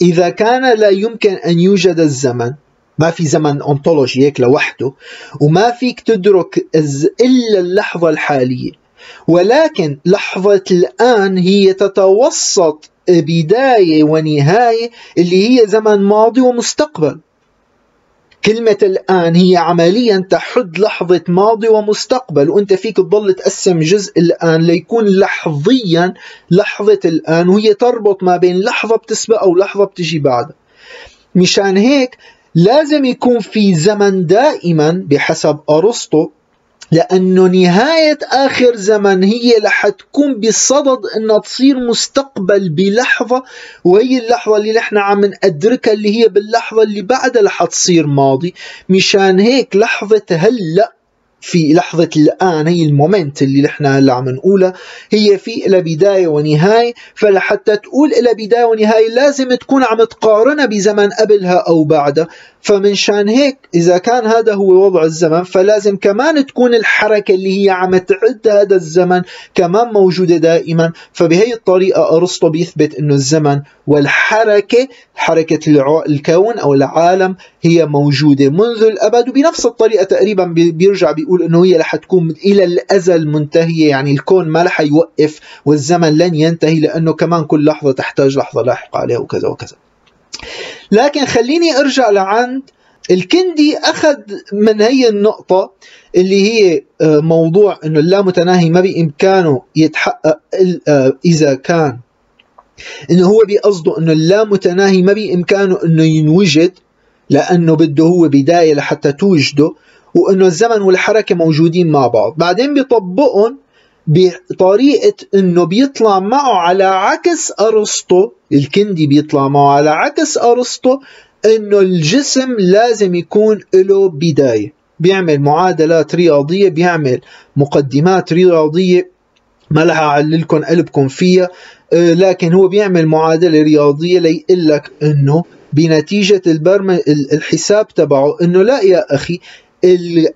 إذا كان لا يمكن أن يوجد الزمن ما في زمن أنطولوجي هيك لوحده وما فيك تدرك إلا اللحظة الحالية ولكن لحظة الآن هي تتوسط بداية ونهاية اللي هي زمن ماضي ومستقبل. كلمة الآن هي عمليا تحد لحظة ماضي ومستقبل وأنت فيك تضل تقسم جزء الآن ليكون لحظيا لحظة الآن وهي تربط ما بين لحظة بتسبق أو لحظة بتجي بعدها مشان هيك لازم يكون في زمن دائما بحسب أرسطو لأنه نهاية آخر زمن هي رح تكون بصدد أنها تصير مستقبل بلحظة وهي اللحظة اللي نحن عم ندركها اللي هي باللحظة اللي بعدها رح تصير ماضي. مشان هيك لحظة هلأ في لحظة الآن هي المومنت اللي نحن هلأ عم نقولها هي في إلى بداية ونهاية. فلحتى تقول إلى بداية ونهاية لازم تكون عم تقارنها بزمن قبلها أو بعدها. فمن شان هيك إذا كان هذا هو وضع الزمن فلازم كمان تكون الحركة اللي هي عم تعد هذا الزمن كمان موجودة دائما. فبهي الطريقة أرسطو بيثبت أنه الزمن والحركة حركة الكون أو العالم هي موجودة منذ الأبد. وبنفس الطريقة تقريبا بيرجع بيقول أنه هي رح تكون إلى الأزل منتهية. يعني الكون ما رح يوقف والزمن لن ينتهي لأنه كمان كل لحظة تحتاج لحظة لاحقة عليها وكذا وكذا. لكن خليني أرجع لعند. الكندي أخذ من هي النقطة اللي هي آه، موضوع إنه اللامتناهي ما بإمكانه يتحقق آه، إذا كان. إنه هو بقصده إنه اللامتناهي ما بإمكانه إنه ينوجد لأنه بده هو بداية لحتى توجده وإنه الزمن والحركة موجودين مع بعض. بعدين بيطبقهم بطريقة إنه بيطلع معه على عكس أرسطو الكندي بيطلع معه على عكس أرسطو إنه الجسم لازم يكون له بداية. بيعمل معادلات رياضية بيعمل مقدمات رياضية. ما لها أعللكم قلبكم فيها آه، لكن هو بيعمل معادلة رياضية ليقول لك إنه بنتيجة البرم الحساب تبعه إنه لا يا أخي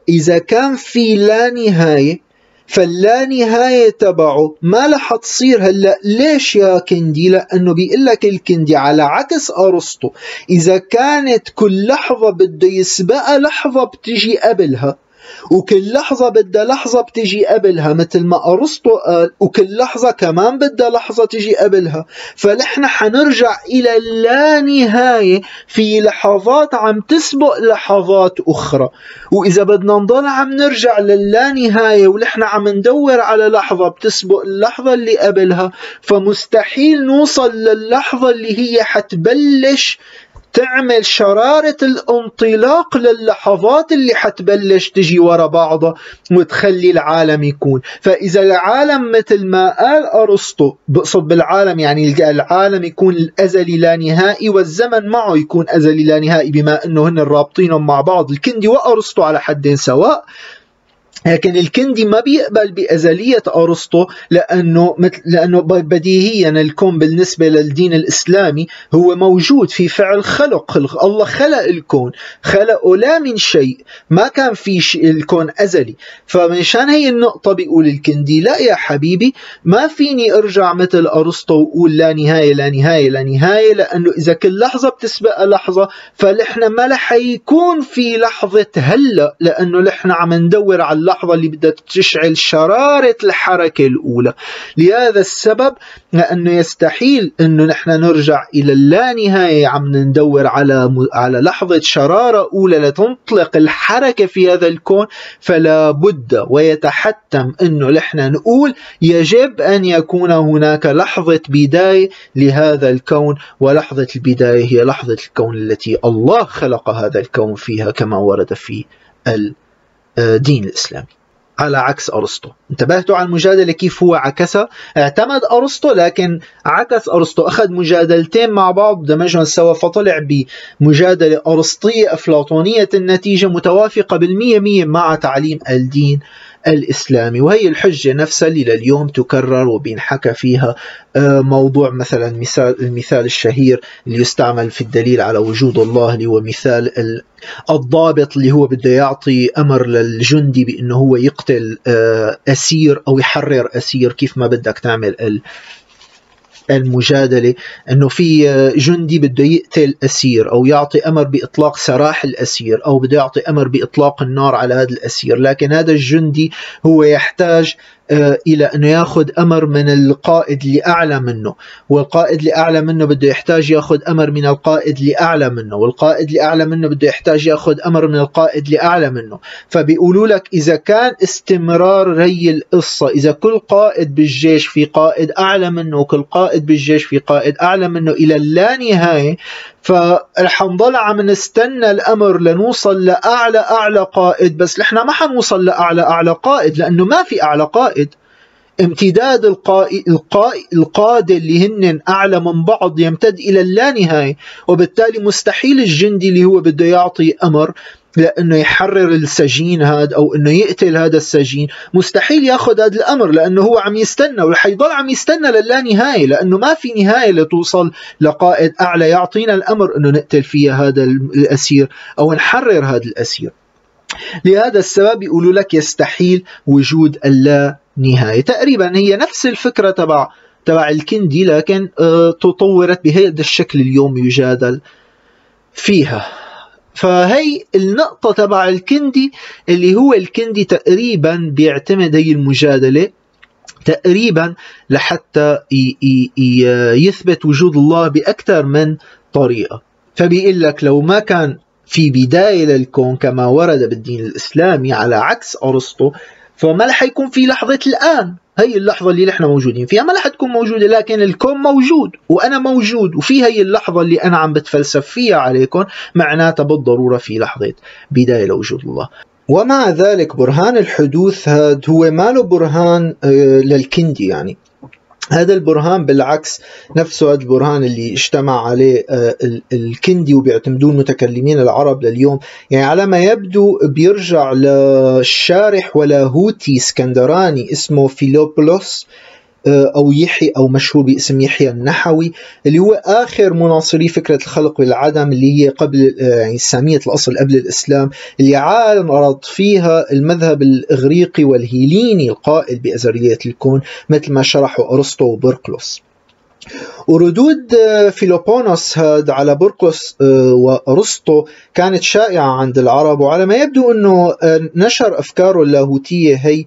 إذا كان في لا نهاية فاللا نهاية تبعه. ما رح تصير هلأ؟ ليش يا كندي؟ لأنه بيقول لك الكندي على عكس أرسطو. إذا كانت كل لحظة بده يسبقها لحظة بتجي قبلها. وكل لحظة بدها لحظة بتجي قبلها مثل ما أرسطو قال وكل لحظة كمان بدها لحظة تجي قبلها. فنحن حنرجع إلى اللانهاية في لحظات عم تسبق لحظات أخرى. وإذا بدنا نضل عم نرجع للانهاية ونحن عم ندور على لحظة بتسبق اللحظة اللي قبلها فمستحيل نوصل للحظة اللي هي حتبلش تعمل شرارة الانطلاق للحظات اللي حتبلش تجي ورا بعضها وتخلي العالم يكون. فإذا العالم مثل ما قال أرسطو بقصد بالعالم يعني العالم يكون الأزلي لا نهائي والزمن معه يكون أزلي لا نهائي بما أنه هن رابطينهم مع بعض الكندي وأرسطو على حد سواء. لكن الكندي ما بيقبل بأزلية أرسطو لأنه مثل لأنه بديهيا الكون بالنسبة للدين الإسلامي هو موجود في فعل خلق. الله خلق الكون. خلقه لا من شيء. ما كان في شيء الكون أزلي. فمشان هي النقطة بيقول الكندي لا يا حبيبي ما فيني أرجع مثل أرسطو وأقول لا نهاية لا نهاية لا نهاية لأنه إذا كل لحظة بتسبق لحظة فنحن ما رح يكون في لحظة هلأ لأنه نحن عم ندور على اللحظة اللي بدها تشعل شرارة الحركة الأولى. لهذا السبب لأنه يستحيل أنه نحن نرجع إلى اللانهاية عم ندور على على لحظة شرارة أولى لتنطلق الحركة في هذا الكون فلا بد ويتحتم أنه نحن نقول يجب أن يكون هناك لحظة بداية لهذا الكون ولحظة البداية هي لحظة الكون التي الله خلق هذا الكون فيها كما ورد في الدين الإسلامي على عكس أرسطو. انتبهتوا على المجادلة كيف هو عكسها اعتمد أرسطو لكن عكس أرسطو. أخذ مجادلتين مع بعض. دمجهم سوا. فطلع بمجادلة أرسطية أفلاطونية النتيجة متوافقة بالمية مية مع تعليم الدين الإسلامي وهي الحجة نفسها اللي لليوم تكرر وبينحكى فيها آه، موضوع مثلا مثال المثال الشهير اللي يستعمل في الدليل على وجود الله اللي هو مثال الضابط اللي هو بده يعطي أمر للجندي بأنه هو يقتل آه، أسير أو يحرر أسير كيف ما بدك تعمل المجادلة أنه في جندي بده يقتل أسير أو يعطي أمر بإطلاق سراح الأسير أو بده يعطي أمر بإطلاق النار على هذا الأسير لكن هذا الجندي هو يحتاج آه، إلى انه يأخذ أمر من القائد اللي اعلى منه. والقائد اللي اعلى منه بده يحتاج يأخذ أمر من القائد اللي اعلى منه. والقائد اللي اعلى منه بده يحتاج يأخذ أمر من القائد اللي اعلى منه. فبيقولوا لك إذا كان استمرار هي القصة إذا كل قائد بالجيش في قائد أعلى منه وكل قائد بالجيش في قائد أعلى منه إلى اللانهاية فرح نضل عم نستنى الأمر لنوصل لأعلى أعلى قائد. بس نحن ما حنوصل لأعلى أعلى قائد لأنه ما في أعلى قائد. امتداد القادة اللي هن أعلى من بعض يمتد إلى اللانهاية وبالتالي مستحيل الجندي اللي هو بده يعطي أمر لأنه يحرر السجين هذا أو إنه يقتل هذا السجين. مستحيل يأخذ هذا الأمر لأنه هو عم يستنى وحيضل عم يستنى للا نهايه لأنه ما في نهاية لتوصل لقائد أعلى. يعطينا الأمر إنه نقتل فيها هذا الأسير أو نحرر هذا الأسير. لهذا السبب يقولوا لك يستحيل وجود اللا نهاية. تقريبا هي نفس الفكرة تبع تبع الكندي لكن آه، تطورت بهذا الشكل اليوم يجادل فيها. فهي النقطة تبع الكندي اللي هو الكندي تقريبا بيعتمد هي المجادلة تقريبا لحتى يثبت وجود الله بأكثر من طريقة. فبيقول لك لو ما كان في بداية للكون كما ورد بالدين الإسلامي على عكس أرسطو فما رح يكون في لحظة الآن. هي اللحظة اللي نحن موجودين فيها. ما رح تكون موجودة لكن الكون موجود وأنا موجود وفي هي اللحظة اللي أنا عم بتفلسف فيها عليكم معناتها بالضرورة في لحظة بداية لوجود الله. ومع ذلك برهان الحدوث هذا هو ما له برهان آه، للكندي يعني. هذا البرهان بالعكس نفسه هذا البرهان اللي اجتمع عليه آه، الكندي وبيعتمدوه المتكلمين العرب لليوم. يعني على ما يبدو بيرجع للشارح ولاهوتي إسكندراني اسمه فيلوبولوس أو يحيى أو مشهور باسم يحيى النحوي اللي هو آخر مناصري فكرة الخلق والعدم اللي هي قبل آه، يعني سامية الأصل قبل الإسلام اللي عارض فيها المذهب الإغريقي والهيليني القائل بأزلية الكون مثل ما شرحه أرسطو وبرقلوس. وردود فيلوبونوس هاد على برقس وأرسطو كانت شائعة عند العرب. وعلى ما يبدو أنه نشر أفكاره اللاهوتية هي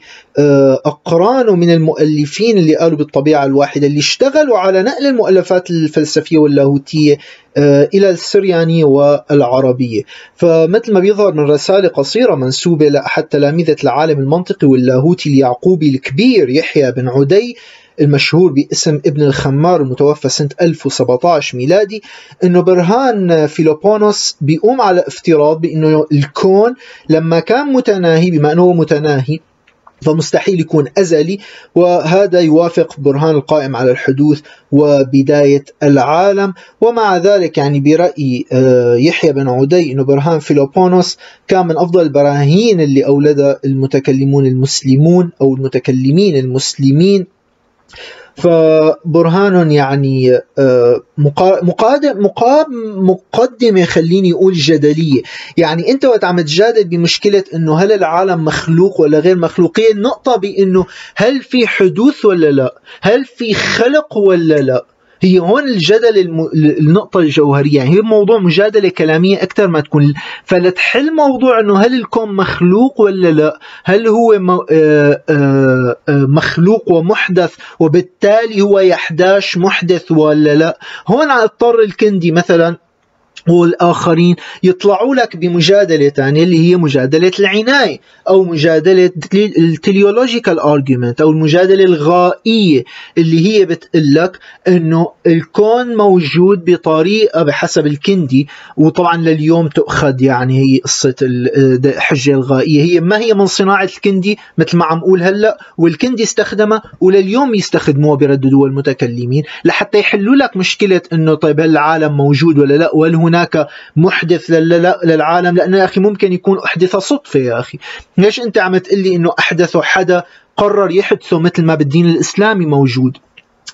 أقرانه من المؤلفين اللي قالوا بالطبيعة الواحدة اللي اشتغلوا على نقل المؤلفات الفلسفية واللاهوتية إلى السريانية والعربية. فمثل ما بيظهر من رسالة قصيرة منسوبة لأحد تلامذة العالم المنطقي واللاهوتي اليعقوبي الكبير يحيى بن عدي المشهور باسم ابن الخمار المتوفى سنة 1017 ميلادي إنه برهان فيلوبونوس بيقوم على افتراض بإنه الكون لما كان متناهي بما إنه متناهي فمستحيل يكون أزلي وهذا يوافق برهان القائم على الحدوث وبداية العالم. ومع ذلك يعني برأي آه، يحيى بن عدي أنه برهان فيلوبونوس كان من أفضل البراهين اللي أولدها المتكلمون المسلمون أو المتكلمين المسلمين. فبرهان يعني آه، مقدمة خليني أقول جدلية. يعني أنت وقت عم تجادل بمشكلة أنه هل العالم مخلوق ولا غير مخلوق؟ هي النقطة بأنه هل في حدوث ولا لا؟ هل في خلق ولا لا؟ هي هون الجدل الم... النقطة الجوهرية. يعني هي موضوع مجادلة كلامية أكثر ما تكون. فلتحل موضوع أنه هل الكون مخلوق ولا لا؟ هل هو م... آ... آ... آ... مخلوق ومحدث وبالتالي هو يحداش محدث ولا لا؟ هون اضطر الكندي مثلا والآخرين يطلعوا لك بمجادلة ثانية اللي هي مجادلة العناية أو مجادلة ال teleological argument أو المجادلة الغائية اللي هي بتقول لك إنه الكون موجود بطريقة بحسب الكندي وطبعا لليوم تؤخذ يعني هي قصة الحجة الغائية. هي ما هي من صناعة الكندي؟ مثل ما عم أقول هلأ والكندي استخدمها ولليوم يستخدموها برددوها المتكلمين لحتى يحلوا لك مشكلة إنه طيب هل العالم موجود ولا لأ؟ وهل هناك هناك محدث للعالم لأنه يا أخي ممكن يكون أحدث صدفة يا أخي. ليش أنت عم تقول لي إنه احدثه حدا قرر يحدثه مثل ما بالدين الإسلامي موجود؟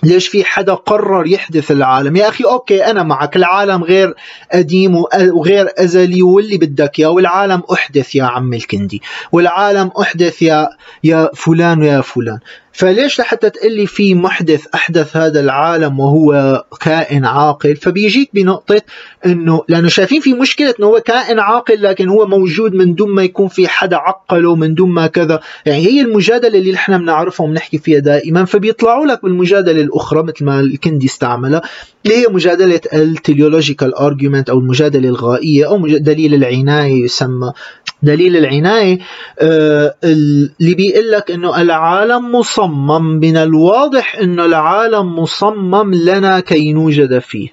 ليش في حدا قرر يحدث العالم؟ يا أخي أوكي أنا معك العالم غير قديم وغير أزلي واللي بدك يا والعالم أحدث يا عم الكندي والعالم أحدث يا يا فلان ويا فلان. فليش لحتى تقلي في محدث أحدث هذا العالم وهو كائن عاقل؟ فبيجيك بنقطة أنه لأنه شايفين في مشكلة أنه هو كائن عاقل لكن هو موجود من دون ما يكون في حدا عقله من دون ما كذا. يعني هي المجادلة اللي نحن بنعرفها وبنحكي فيها دائما فبيطلعوا لك بالمجادلة الأخرى مثل ما الكندي استعملها اللي هي مجادلة ال teleological argument أو المجادلة الغائية أو دليل العناية يسمى. دليل العناية آه، اللي بيقول لك إنه العالم مصمم من الواضح إنه العالم مصمم لنا كي نوجد فيه.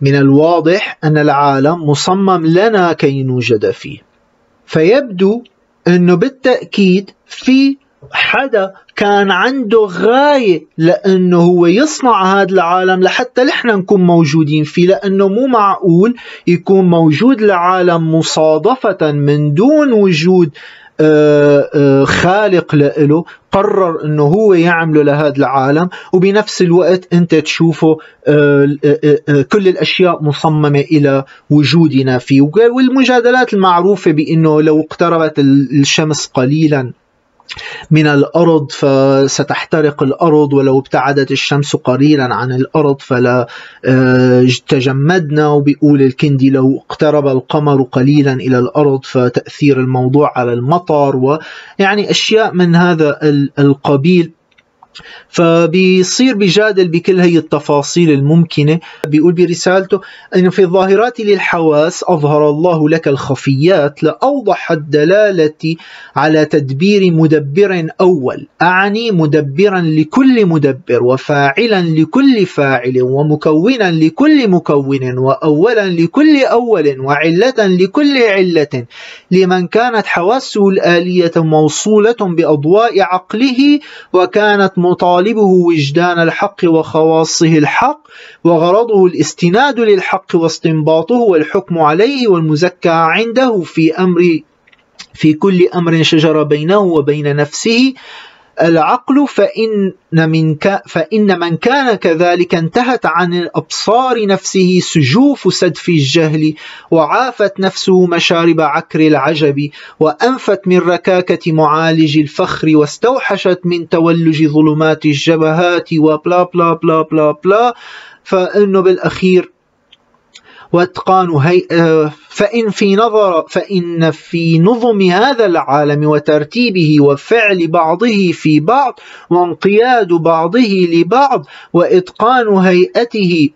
من الواضح إن العالم مصمم لنا كي نوجد فيه. فيبدو إنه بالتأكيد في حدا كان عنده غاية لأنه هو يصنع هذا العالم لحتى نحن نكون موجودين فيه لأنه مو معقول يكون موجود العالم مصادفة من دون وجود آه، آه، خالق له قرر إنه هو يعمله لهذا العالم. وبنفس الوقت أنت تشوفه آه، كل الأشياء مصممة إلى وجودنا فيه. والمجادلات المعروفة بإنه لو اقتربت الشمس قليلا من الأرض فستحترق الأرض ولو ابتعدت الشمس قليلا عن الأرض فلا آه، تجمدنا وبيقول الكندي لو اقترب القمر قليلا إلى الأرض فتأثير الموضوع على المطر ويعني أشياء من هذا القبيل. فبيصير بيجادل بكل هي التفاصيل الممكنة. بيقول برسالته أن في الظاهرات للحواس أظهر الله لك الخفيات لأوضح الدلالة على تدبير مدبر أول أعني مدبرا لكل مدبر وفاعلا لكل فاعل ومكونا لكل مكون وأولا لكل أول وعلة لكل علة لمن كانت حواسه الآلية موصولة بأضواء عقله وكانت مطالبه وجدان الحق وخواصه الحق وغرضه الاستناد للحق واستنباطه والحكم عليه والمزكى عنده في أمر في كل أمر شجر بينه وبين نفسه العقل فإن من, فإن من كان كذلك انتهت عن الأبصار نفسه سجوف سدف الجهل وعافت نفسه مشارب عكر العجب وأنفت من ركاكة معالج الفخر واستوحشت من تولج ظلمات الجبهات وبلا بلا بلا بلا بلا فإنه بالأخير واتقان هي فإن في نظر فإن في نظم هذا العالم وترتيبه وفعل بعضه في بعض وانقياد بعضه لبعض وإتقان هيئته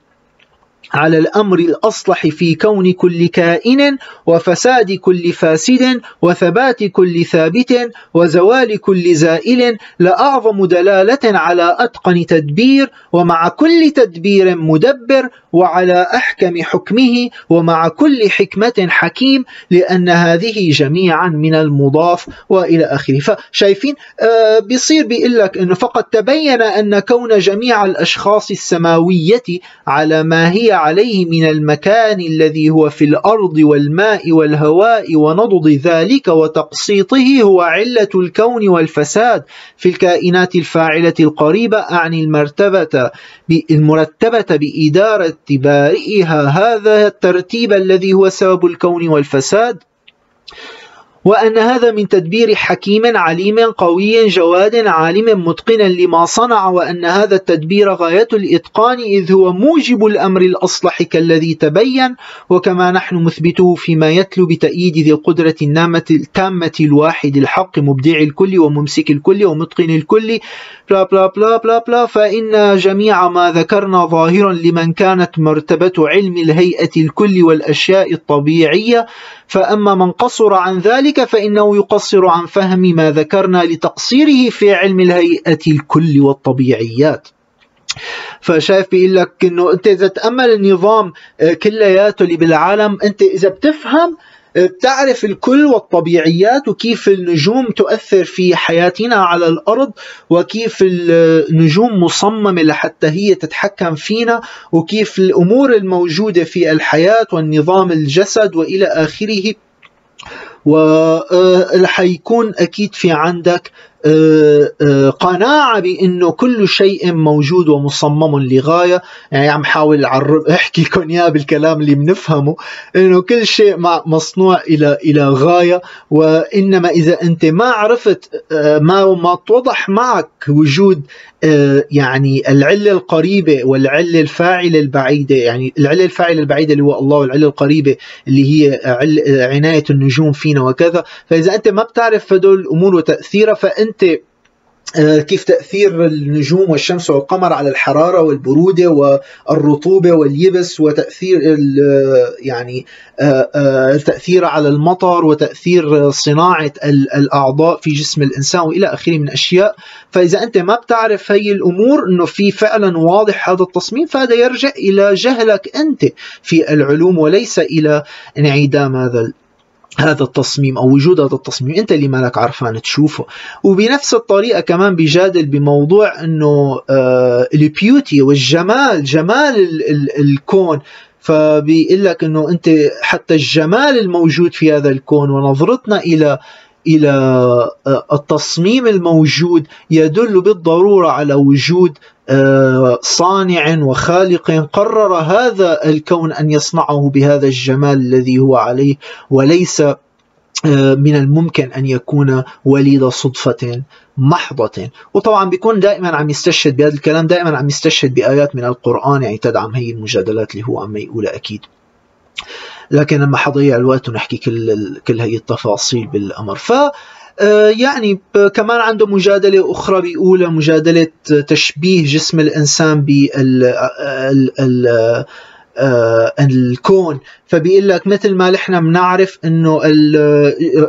على الأمر الأصلح في كون كل كائن وفساد كل فاسد وثبات كل ثابت وزوال كل زائل لأعظم دلالة على أتقن تدبير ومع كل تدبير مدبر وعلى أحكم حكمه ومع كل حكمة حكيم لأن هذه جميعا من المضاف وإلى آخره. فشايفين آه بيصير بيقول لك أنه فقد تبين أن كون جميع الأشخاص السماوية على ما هي عليه من المكان الذي هو في الأرض والماء والهواء ونضض ذلك وتقسيطه هو علة الكون والفساد في الكائنات الفاعلة القريبة أعني المرتبة المرتبة بإدارة بارئها هذا الترتيب الذي هو سبب الكون والفساد. وأن هذا من تدبير حكيم عليم قوي جواد عالم متقنا لما صنع وأن هذا التدبير غاية الإتقان إذ هو موجب الأمر الأصلح كالذي تبين وكما نحن مثبته فيما يتلو بتأييد ذي القدرة النامة التامة الواحد الحق مبدع الكل وممسك الكل ومتقن الكل. بلا بلا بلا بلا بلا. فإن جميع ما ذكرنا ظاهرا لمن كانت مرتبة علم الهيئة الكل والأشياء الطبيعية. فأما من قصر عن ذلك فإنه يقصر عن فهم ما ذكرنا لتقصيره في علم الهيئة الكل والطبيعيات. فشايف بيقول لك إنه أنت إذا تأمل النظام آه، كلياته اللي بالعالم أنت إذا بتفهم بتعرف الكل والطبيعيات وكيف النجوم تؤثر في حياتنا على الأرض وكيف النجوم مصممة لحتى هي تتحكم فينا وكيف الأمور الموجودة في الحياة والنظام الجسد وإلى آخره. وحيكون آه، أكيد في عندك قناعة بأنه كل شيء موجود ومصمم لغاية. يعني عم حاول أحكي لكم إياه بالكلام اللي بنفهمه أنه كل شيء مصنوع إلى إلى غاية. وإنما إذا أنت ما عرفت آه، ما ما توضح معك وجود يعني العلة القريبة والعلة الفاعلة البعيدة. يعني العلة الفاعلة البعيدة اللي هو الله والعلة القريبة اللي هي عناية النجوم فينا وكذا. فإذا أنت ما بتعرف هدول الأمور وتأثيرها فأنت أنت آه، كيف تأثير النجوم والشمس والقمر على الحرارة والبرودة والرطوبة واليبس وتأثير يعني التأثير آه، آه، على المطر وتأثير صناعة الأعضاء في جسم الإنسان وإلى آخره من أشياء. فإذا أنت ما بتعرف هي الأمور أنه في فعلا واضح هذا التصميم فهذا يرجع إلى جهلك أنت في العلوم وليس إلى انعدام هذا هذا التصميم أو وجود هذا التصميم. أنت اللي مالك عرفان تشوفه. وبنفس الطريقة كمان بيجادل بموضوع إنه آه البيوتي والجمال جمال ال ال الكون. فبيقول لك إنه أنت حتى الجمال الموجود في هذا الكون ونظرتنا إلى إلى آه، التصميم الموجود يدل بالضرورة على وجود صانع وخالق قرر هذا الكون أن يصنعه بهذا الجمال الذي هو عليه وليس آه، من الممكن أن يكون وليد صدفة محضة. وطبعا بيكون دائما عم يستشهد بهذا الكلام دائما عم يستشهد بآيات من القرآن يعني تدعم هي المجادلات اللي هو عم يقولها أكيد. لكن لما حضيع الوقت ونحكي كل كل هي التفاصيل بالأمر. ف يعني كمان عنده مجادلة أخرى بيقولها مجادلة تشبيه جسم الإنسان بال آه، الكون. فبيقول لك مثل ما نحن بنعرف إنه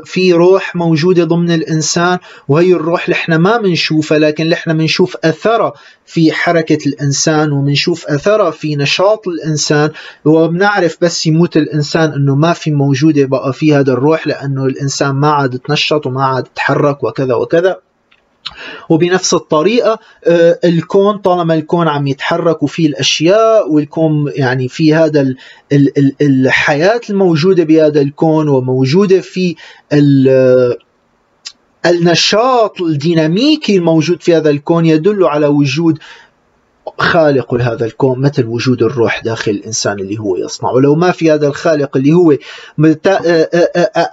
في روح موجودة ضمن الإنسان وهي الروح نحن ما بنشوفها لكن نحن بنشوف أثرها في حركة الإنسان وبنشوف أثرها في نشاط الإنسان. وبنعرف بس يموت الإنسان إنه ما في موجودة بقى في هذا الروح لأنه الإنسان ما عاد تنشط وما عاد تحرك وكذا وكذا. وبنفس الطريقة آه، الكون طالما الكون عم يتحرك وفيه الأشياء والكون يعني في هذا الحياة الموجودة بهذا الكون وموجودة في النشاط الديناميكي الموجود في هذا الكون يدل على وجود خالق لهذا الكون مثل وجود الروح داخل الإنسان اللي هو يصنع. ولو ما في هذا الخالق اللي هو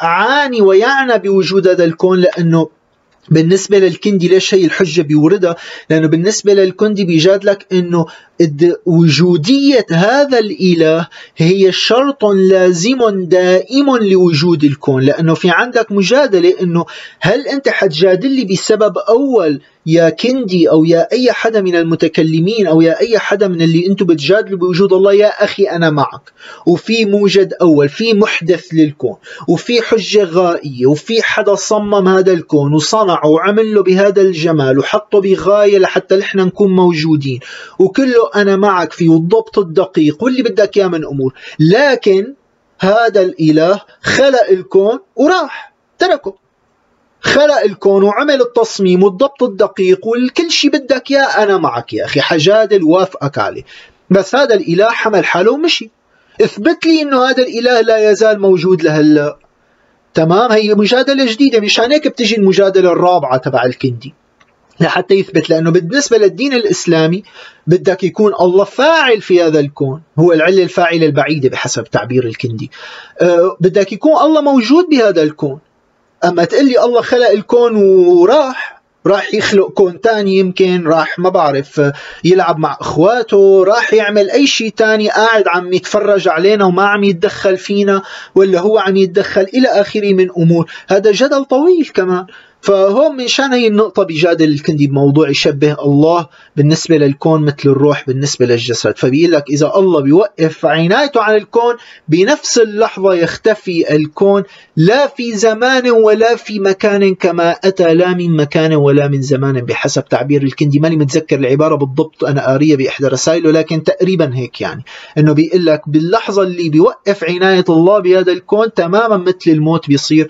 أعاني ويعنى بوجود هذا الكون لأنه بالنسبة للكندي ليش هي الحجة بيوردها؟ لأنه بالنسبة للكندي بيجاد لك وجودية هذا الإله هي شرط لازم دائم لوجود الكون لأنه في عندك مجادلة أنه هل أنت حتجادل لي بسبب أول يا كندي أو يا أي حدا من المتكلمين أو يا أي حدا من اللي أنتم بتجادلوا بوجود الله؟ يا أخي أنا معك. وفي موجد أول في محدث للكون وفي حجة غائية وفي حدا صمم هذا الكون وصنعه وعمل له بهذا الجمال وحطه بغاية لحتى نحن نكون موجودين. وكله أنا معك فيه والضبط الدقيق واللي بدك إياه من أمور. لكن هذا الإله خلق الكون وراح تركه. خلق الكون وعمل التصميم والضبط الدقيق والكل شيء بدك إياه أنا معك يا أخي. حجادل وافقك عليه. بس هذا الإله حمل حاله ومشي. إثبت لي إنه هذا الإله لا يزال موجود لهلا. تمام؟ هي مجادلة جديدة. مشان هيك بتجي المجادلة الرابعة تبع الكندي. لحتى يثبت لأنه بالنسبة للدين الإسلامي بدك يكون الله فاعل في هذا الكون هو العلة الفاعلة البعيدة بحسب تعبير الكندي. أه بدك يكون الله موجود بهذا الكون. أما تقول لي الله خلق الكون وراح راح يخلق كون تاني يمكن راح ما بعرف يلعب مع إخواته راح يعمل أي شيء تاني قاعد عم يتفرج علينا وما عم يتدخل فينا ولا هو عم يتدخل إلى آخره من أمور. هذا جدل طويل كمان. فهون منشان هي النقطة بيجادل الكندي بموضوع يشبه الله بالنسبة للكون مثل الروح بالنسبة للجسد. فبيقول لك إذا الله بيوقف عنايته عن الكون بنفس اللحظة يختفي الكون لا في زمان ولا في مكان كما أتى لا من مكان ولا من زمان. بحسب تعبير الكندي ماني متذكر العبارة بالضبط أنا قارية بإحدى رسائله لكن تقريبا هيك يعني. إنه بيقول لك باللحظة اللي بيوقف عناية الله بهذا الكون تماما مثل الموت بيصير.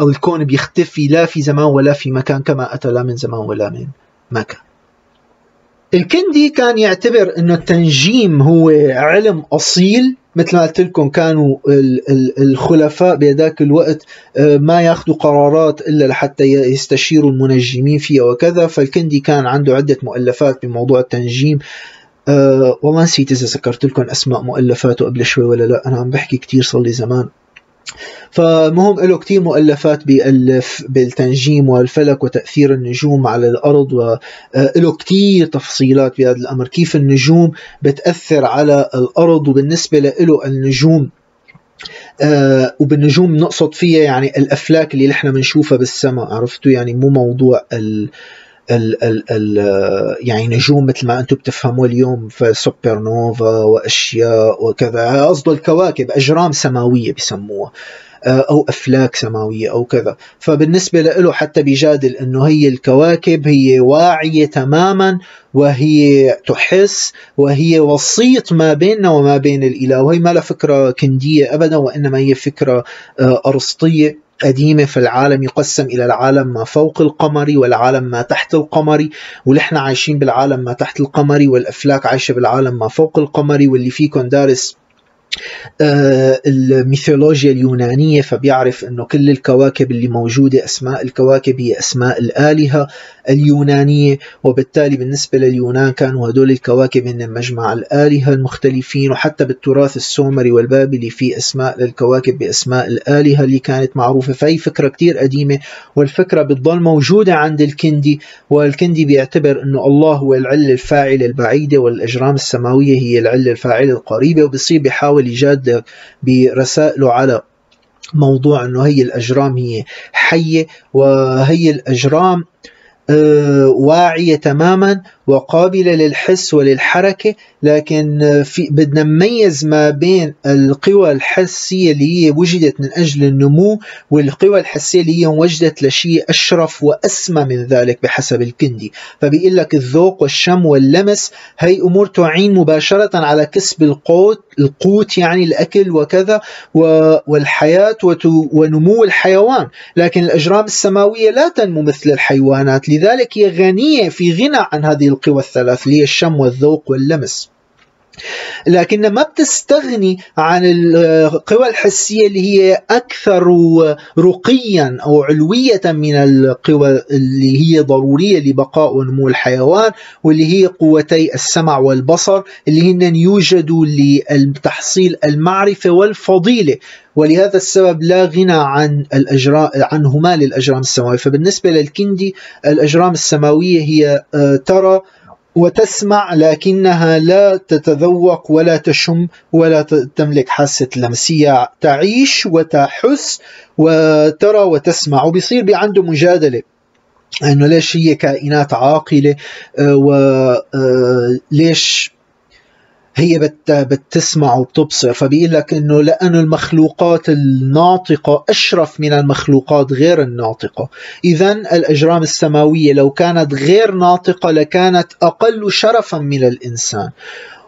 أو الكون بيختفي لا في زمان ولا في مكان كما أتى لا من زمان ولا من مكان. الكندي كان يعتبر أنه التنجيم هو علم أصيل مثل ما قلت لكم كانوا الخلفاء بذاك الوقت آه، ما ياخذوا قرارات إلا لحتى يستشيروا المنجمين فيها وكذا. فالكندي كان عنده عدة مؤلفات بموضوع التنجيم. أه والله نسيت إذا ذكرت لكم أسماء مؤلفاته قبل شوي ولا لا. أنا عم بحكي كثير صار لي زمان. فمهم له كثير مؤلفات بيألف بالتنجيم والفلك وتأثير النجوم على الأرض وله كثير تفصيلات بهذا الأمر. كيف النجوم بتأثر على الأرض؟ وبالنسبة له النجوم آه وبالنجوم نقصد فيها يعني الأفلاك اللي نحن بنشوفها بالسماء عرفتوا؟ يعني مو موضوع ال ال ال ال يعني نجوم مثل ما أنتم بتفهموا اليوم في سوبر نوفا وأشياء وكذا. قصده الكواكب أجرام سماوية بسموها آه، أو أفلاك سماوية أو كذا. فبالنسبة له حتى بيجادل إنه هي الكواكب هي واعية تماما وهي تحس وهي وسيط ما بيننا وما بين الإله. وهي ما لها فكرة كندية ابدا وإنما هي فكرة آه، أرسطية. قديمة في العالم يقسم إلى العالم ما فوق القمر والعالم ما تحت القمر ونحن عايشين بالعالم ما تحت القمر والأفلاك عايشة بالعالم ما فوق القمر واللي فيكم دارس الميثولوجيا اليونانية فبيعرف أنه كل الكواكب اللي موجودة أسماء الكواكب هي أسماء الآلهة اليونانية وبالتالي بالنسبة لليونان كانوا هدول الكواكب هن مجمع الآلهة المختلفين وحتى بالتراث السومري والبابلي في أسماء للكواكب بأسماء الآلهة اللي كانت معروفة. فهي فكرة كتير قديمة والفكرة بتضل موجودة عند الكندي والكندي بيعتبر أنه الله هو العلة الفاعلة البعيدة والأجرام السماوية هي العلة الفاعلة القريبة وبصير بيحاول يجاد برسائله على موضوع أنه هي الأجرام هي حية وهي الأجرام آه، واعية تماما وقابلة للحس وللحركة لكن في بدنا نميز ما بين القوى الحسية اللي هي وجدت من أجل النمو والقوى الحسية اللي هي وجدت لشيء أشرف وأسمى من ذلك بحسب الكندي. فبيقول لك الذوق والشم واللمس هي أمور تعين مباشرة على كسب القوت القوت يعني الأكل وكذا والحياة ونمو الحيوان. لكن الأجرام السماوية لا تنمو مثل الحيوانات لذلك هي غنية في غنى عن هذه القوى الثلاث اللي هي الشم والذوق واللمس. لكن ما بتستغني عن القوى الحسية اللي هي أكثر رقيا أو علوية من القوى اللي هي ضرورية لبقاء ونمو الحيوان واللي هي قوتي السمع والبصر اللي هن يوجدوا لتحصيل المعرفة والفضيلة. ولهذا السبب لا غنى عن الأجرام عنهما للأجرام السماوية. فبالنسبة للكندي الأجرام السماوية هي آه، ترى وتسمع لكنها لا تتذوق ولا تشم ولا تملك حاسة اللمسية تعيش وتحس وترى وتسمع. وبيصير بعنده مجادلة إنه ليش هي كائنات عاقلة آه، وليش آه، هي بت بتسمع وبتبصر فبيقول لك إنه لأنه المخلوقات الناطقة أشرف من المخلوقات غير الناطقة. اذا الأجرام السماوية لو كانت غير ناطقة لكانت أقل شرفا من الإنسان.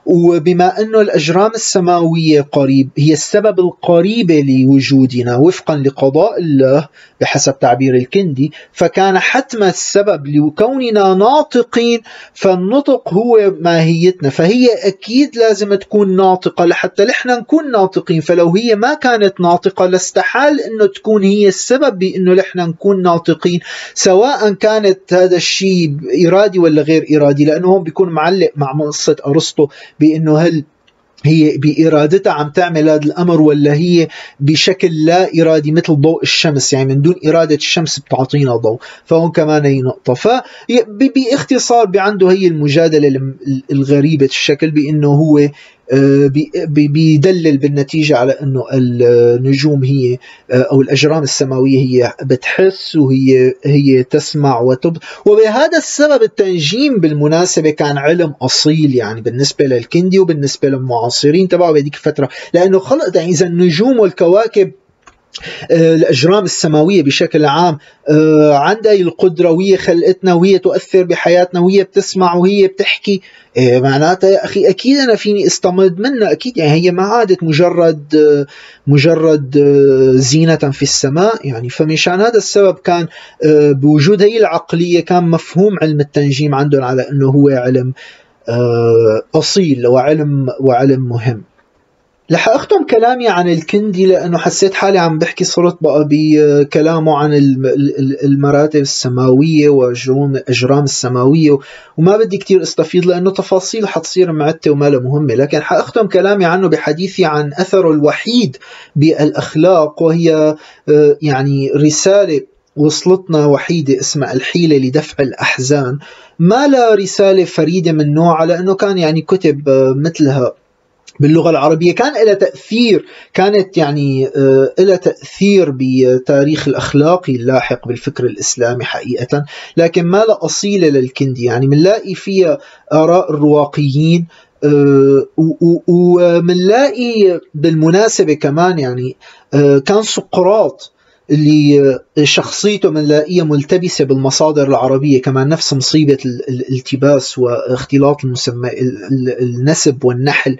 وبما أنه الأجرام السماوية قريب هي السبب القريب لوجودنا وفقا لقضاء الله بحسب تعبير الكندي فكان حتم السبب لكوننا ناطقين فالنطق هو ماهيتنا فهي أكيد لازم تكون ناطقة لحتى نحن نكون ناطقين فلو هي ما كانت ناطقة لاستحال أنه تكون هي السبب بأنه نحن نكون ناطقين سواء كانت هذا الشيء إرادي ولا غير إرادي لأنه هون بيكون معلق مع منصة أرسطو بأنه هل هي بإرادتها عم تعمل هذا الأمر ولا هي بشكل لا إرادي مثل ضوء الشمس؟ يعني من دون إرادة الشمس بتعطينا ضوء. فهون كمان هي نقطة. فباختصار بعنده هي المجادلة الغريبة الشكل بأنه هو بيدلل بالنتيجة على أنه النجوم هي آه، أو الأجرام السماوية هي بتحس وهي هي تسمع وتب. وبهذا السبب التنجيم بالمناسبة كان علم أصيل يعني بالنسبة للكندي وبالنسبة للمعاصرين تبعه بهذيك الفترة. لأنه خلق يعني إذا النجوم والكواكب آه، الأجرام السماوية بشكل عام آه، عندها القدرة وهي خلقتنا وهي تؤثر بحياتنا وهي بتسمع وهي بتحكي. آه، معناتها يا أخي أكيد أنا فيني أستمد منها أكيد يعني هي ما عادت مجرد مجرد زينة في السماء. يعني فمشان هذا السبب كان بوجود هي العقلية كان مفهوم علم التنجيم عندهم على أنه هو علم أصيل وعلم وعلم مهم. رح أختم كلامي عن الكندي لأنه حسيت حالي عم بحكي صرت بقى بكلامه عن المراتب السماوية واجرام الاجرام السماوية وما بدي كتير استفيض لأنه تفاصيل حتصير معتة وما مهمة. لكن حاختم كلامي عنه بحديثي عن اثره الوحيد بالأخلاق وهي آه، يعني رسالة وصلتنا وحيدة اسمها الحيلة لدفع الأحزان. ما لا رسالة فريدة من نوعها لأنه كان يعني كتب آه، مثلها باللغة العربية كان لها تأثير كانت يعني آه، لها تأثير بتاريخ الأخلاقي اللاحق بالفكر الإسلامي حقيقة. لكن ما لا أصيلة للكندي يعني بنلاقي فيها آراء الرواقيين آه، ومنلاقي بالمناسبة كمان يعني آه، كان سقراط اللي شخصيته بنلاقيها ملتبسة بالمصادر العربية كمان نفس مصيبة الالتباس واختلاط المسمى النسب والنحل.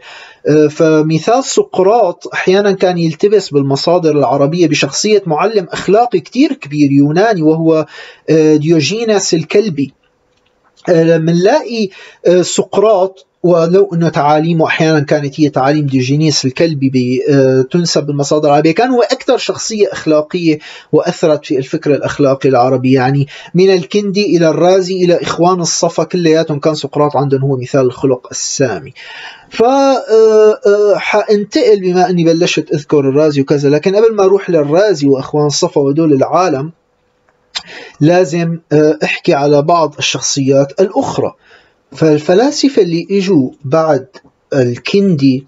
آه، فمثال سقراط أحيانا كان يلتبس بالمصادر العربية بشخصية معلم أخلاقي كتير كبير يوناني وهو آه، ديوجينس الكلبي. منلاقي آه، سقراط ولو أنه تعاليمه أحيانا كانت هي تعاليم ديوجينيس الكلبي آه، تنسب بالمصادر العربية. كان هو أكثر شخصية أخلاقية وأثرت في الفكر الأخلاقي العربي. يعني من الكندي إلى الرازي إلى إخوان الصفا كلياتهم. كان سقراط عندهم هو مثال الخلق السامي. ف آه، آه، حأنتقل بما أني بلشت أذكر الرازي وكذا. لكن قبل ما أروح للرازي وأخوان الصفا ودول العالم لازم أحكي على بعض الشخصيات الأخرى. فالفلاسفة اللي إجوا بعد الكندي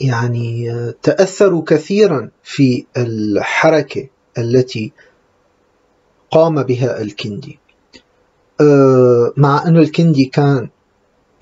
يعني تأثروا كثيرا في الحركة التي قام بها الكندي. أه، مع أن الكندي كان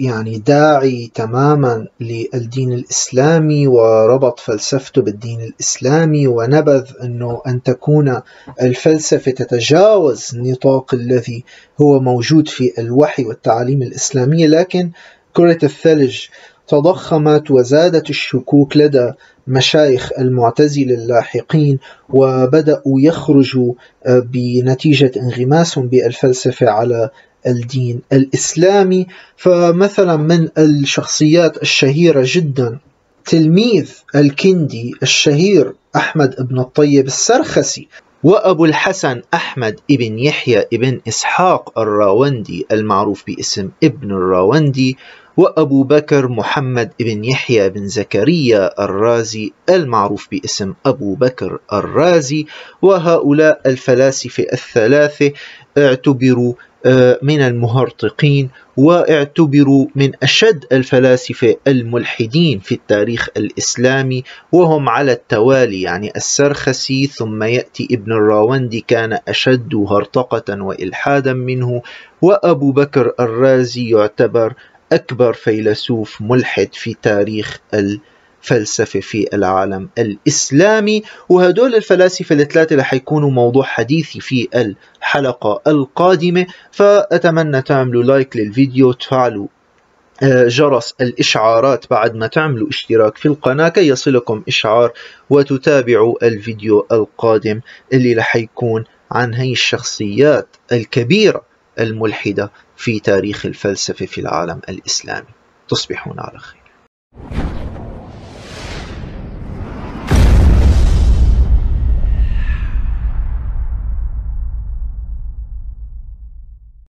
يعني داعي تماما للدين الإسلامي وربط فلسفته بالدين الإسلامي ونبذ أنه أن تكون الفلسفة تتجاوز النطاق الذي هو موجود في الوحي والتعاليم الإسلامية. لكن كرة الثلج تضخمت وزادت الشكوك لدى مشايخ المعتزلة اللاحقين وبدأوا يخرجوا بنتيجة انغماسهم بالفلسفة على الدين الإسلامي فمثلا من الشخصيات الشهيرة جدا تلميذ الكندي الشهير أحمد بن الطيب السرخسي وأبو الحسن أحمد ابن يحيى ابن إسحاق الراوندي المعروف باسم ابن الراوندي وأبو بكر محمد بن يحيى بن زكريا الرازي المعروف باسم أبو بكر الرازي وهؤلاء الفلاسفة الثلاثة اعتبروا من المهرطقين واعتبروا من أشد الفلاسفة الملحدين في التاريخ الإسلامي وهم على التوالي يعني السرخسي ثم يأتي ابن الراوندي كان أشد هرطقة وإلحادا منه وأبو بكر الرازي يعتبر أكبر فيلسوف ملحد في تاريخ الفلسفة في العالم الإسلامي. وهدول الفلاسفة الثلاثة رح يكونوا موضوع حديثي في الحلقة القادمة. فأتمنى تعملوا لايك للفيديو تفعلوا آه، جرس الإشعارات بعد ما تعملوا اشتراك في القناة كي يصلكم إشعار وتتابعوا الفيديو القادم اللي رح يكون عن هي الشخصيات الكبيرة الملحدة في تاريخ الفلسفة في العالم الإسلامي. تصبحون على خير.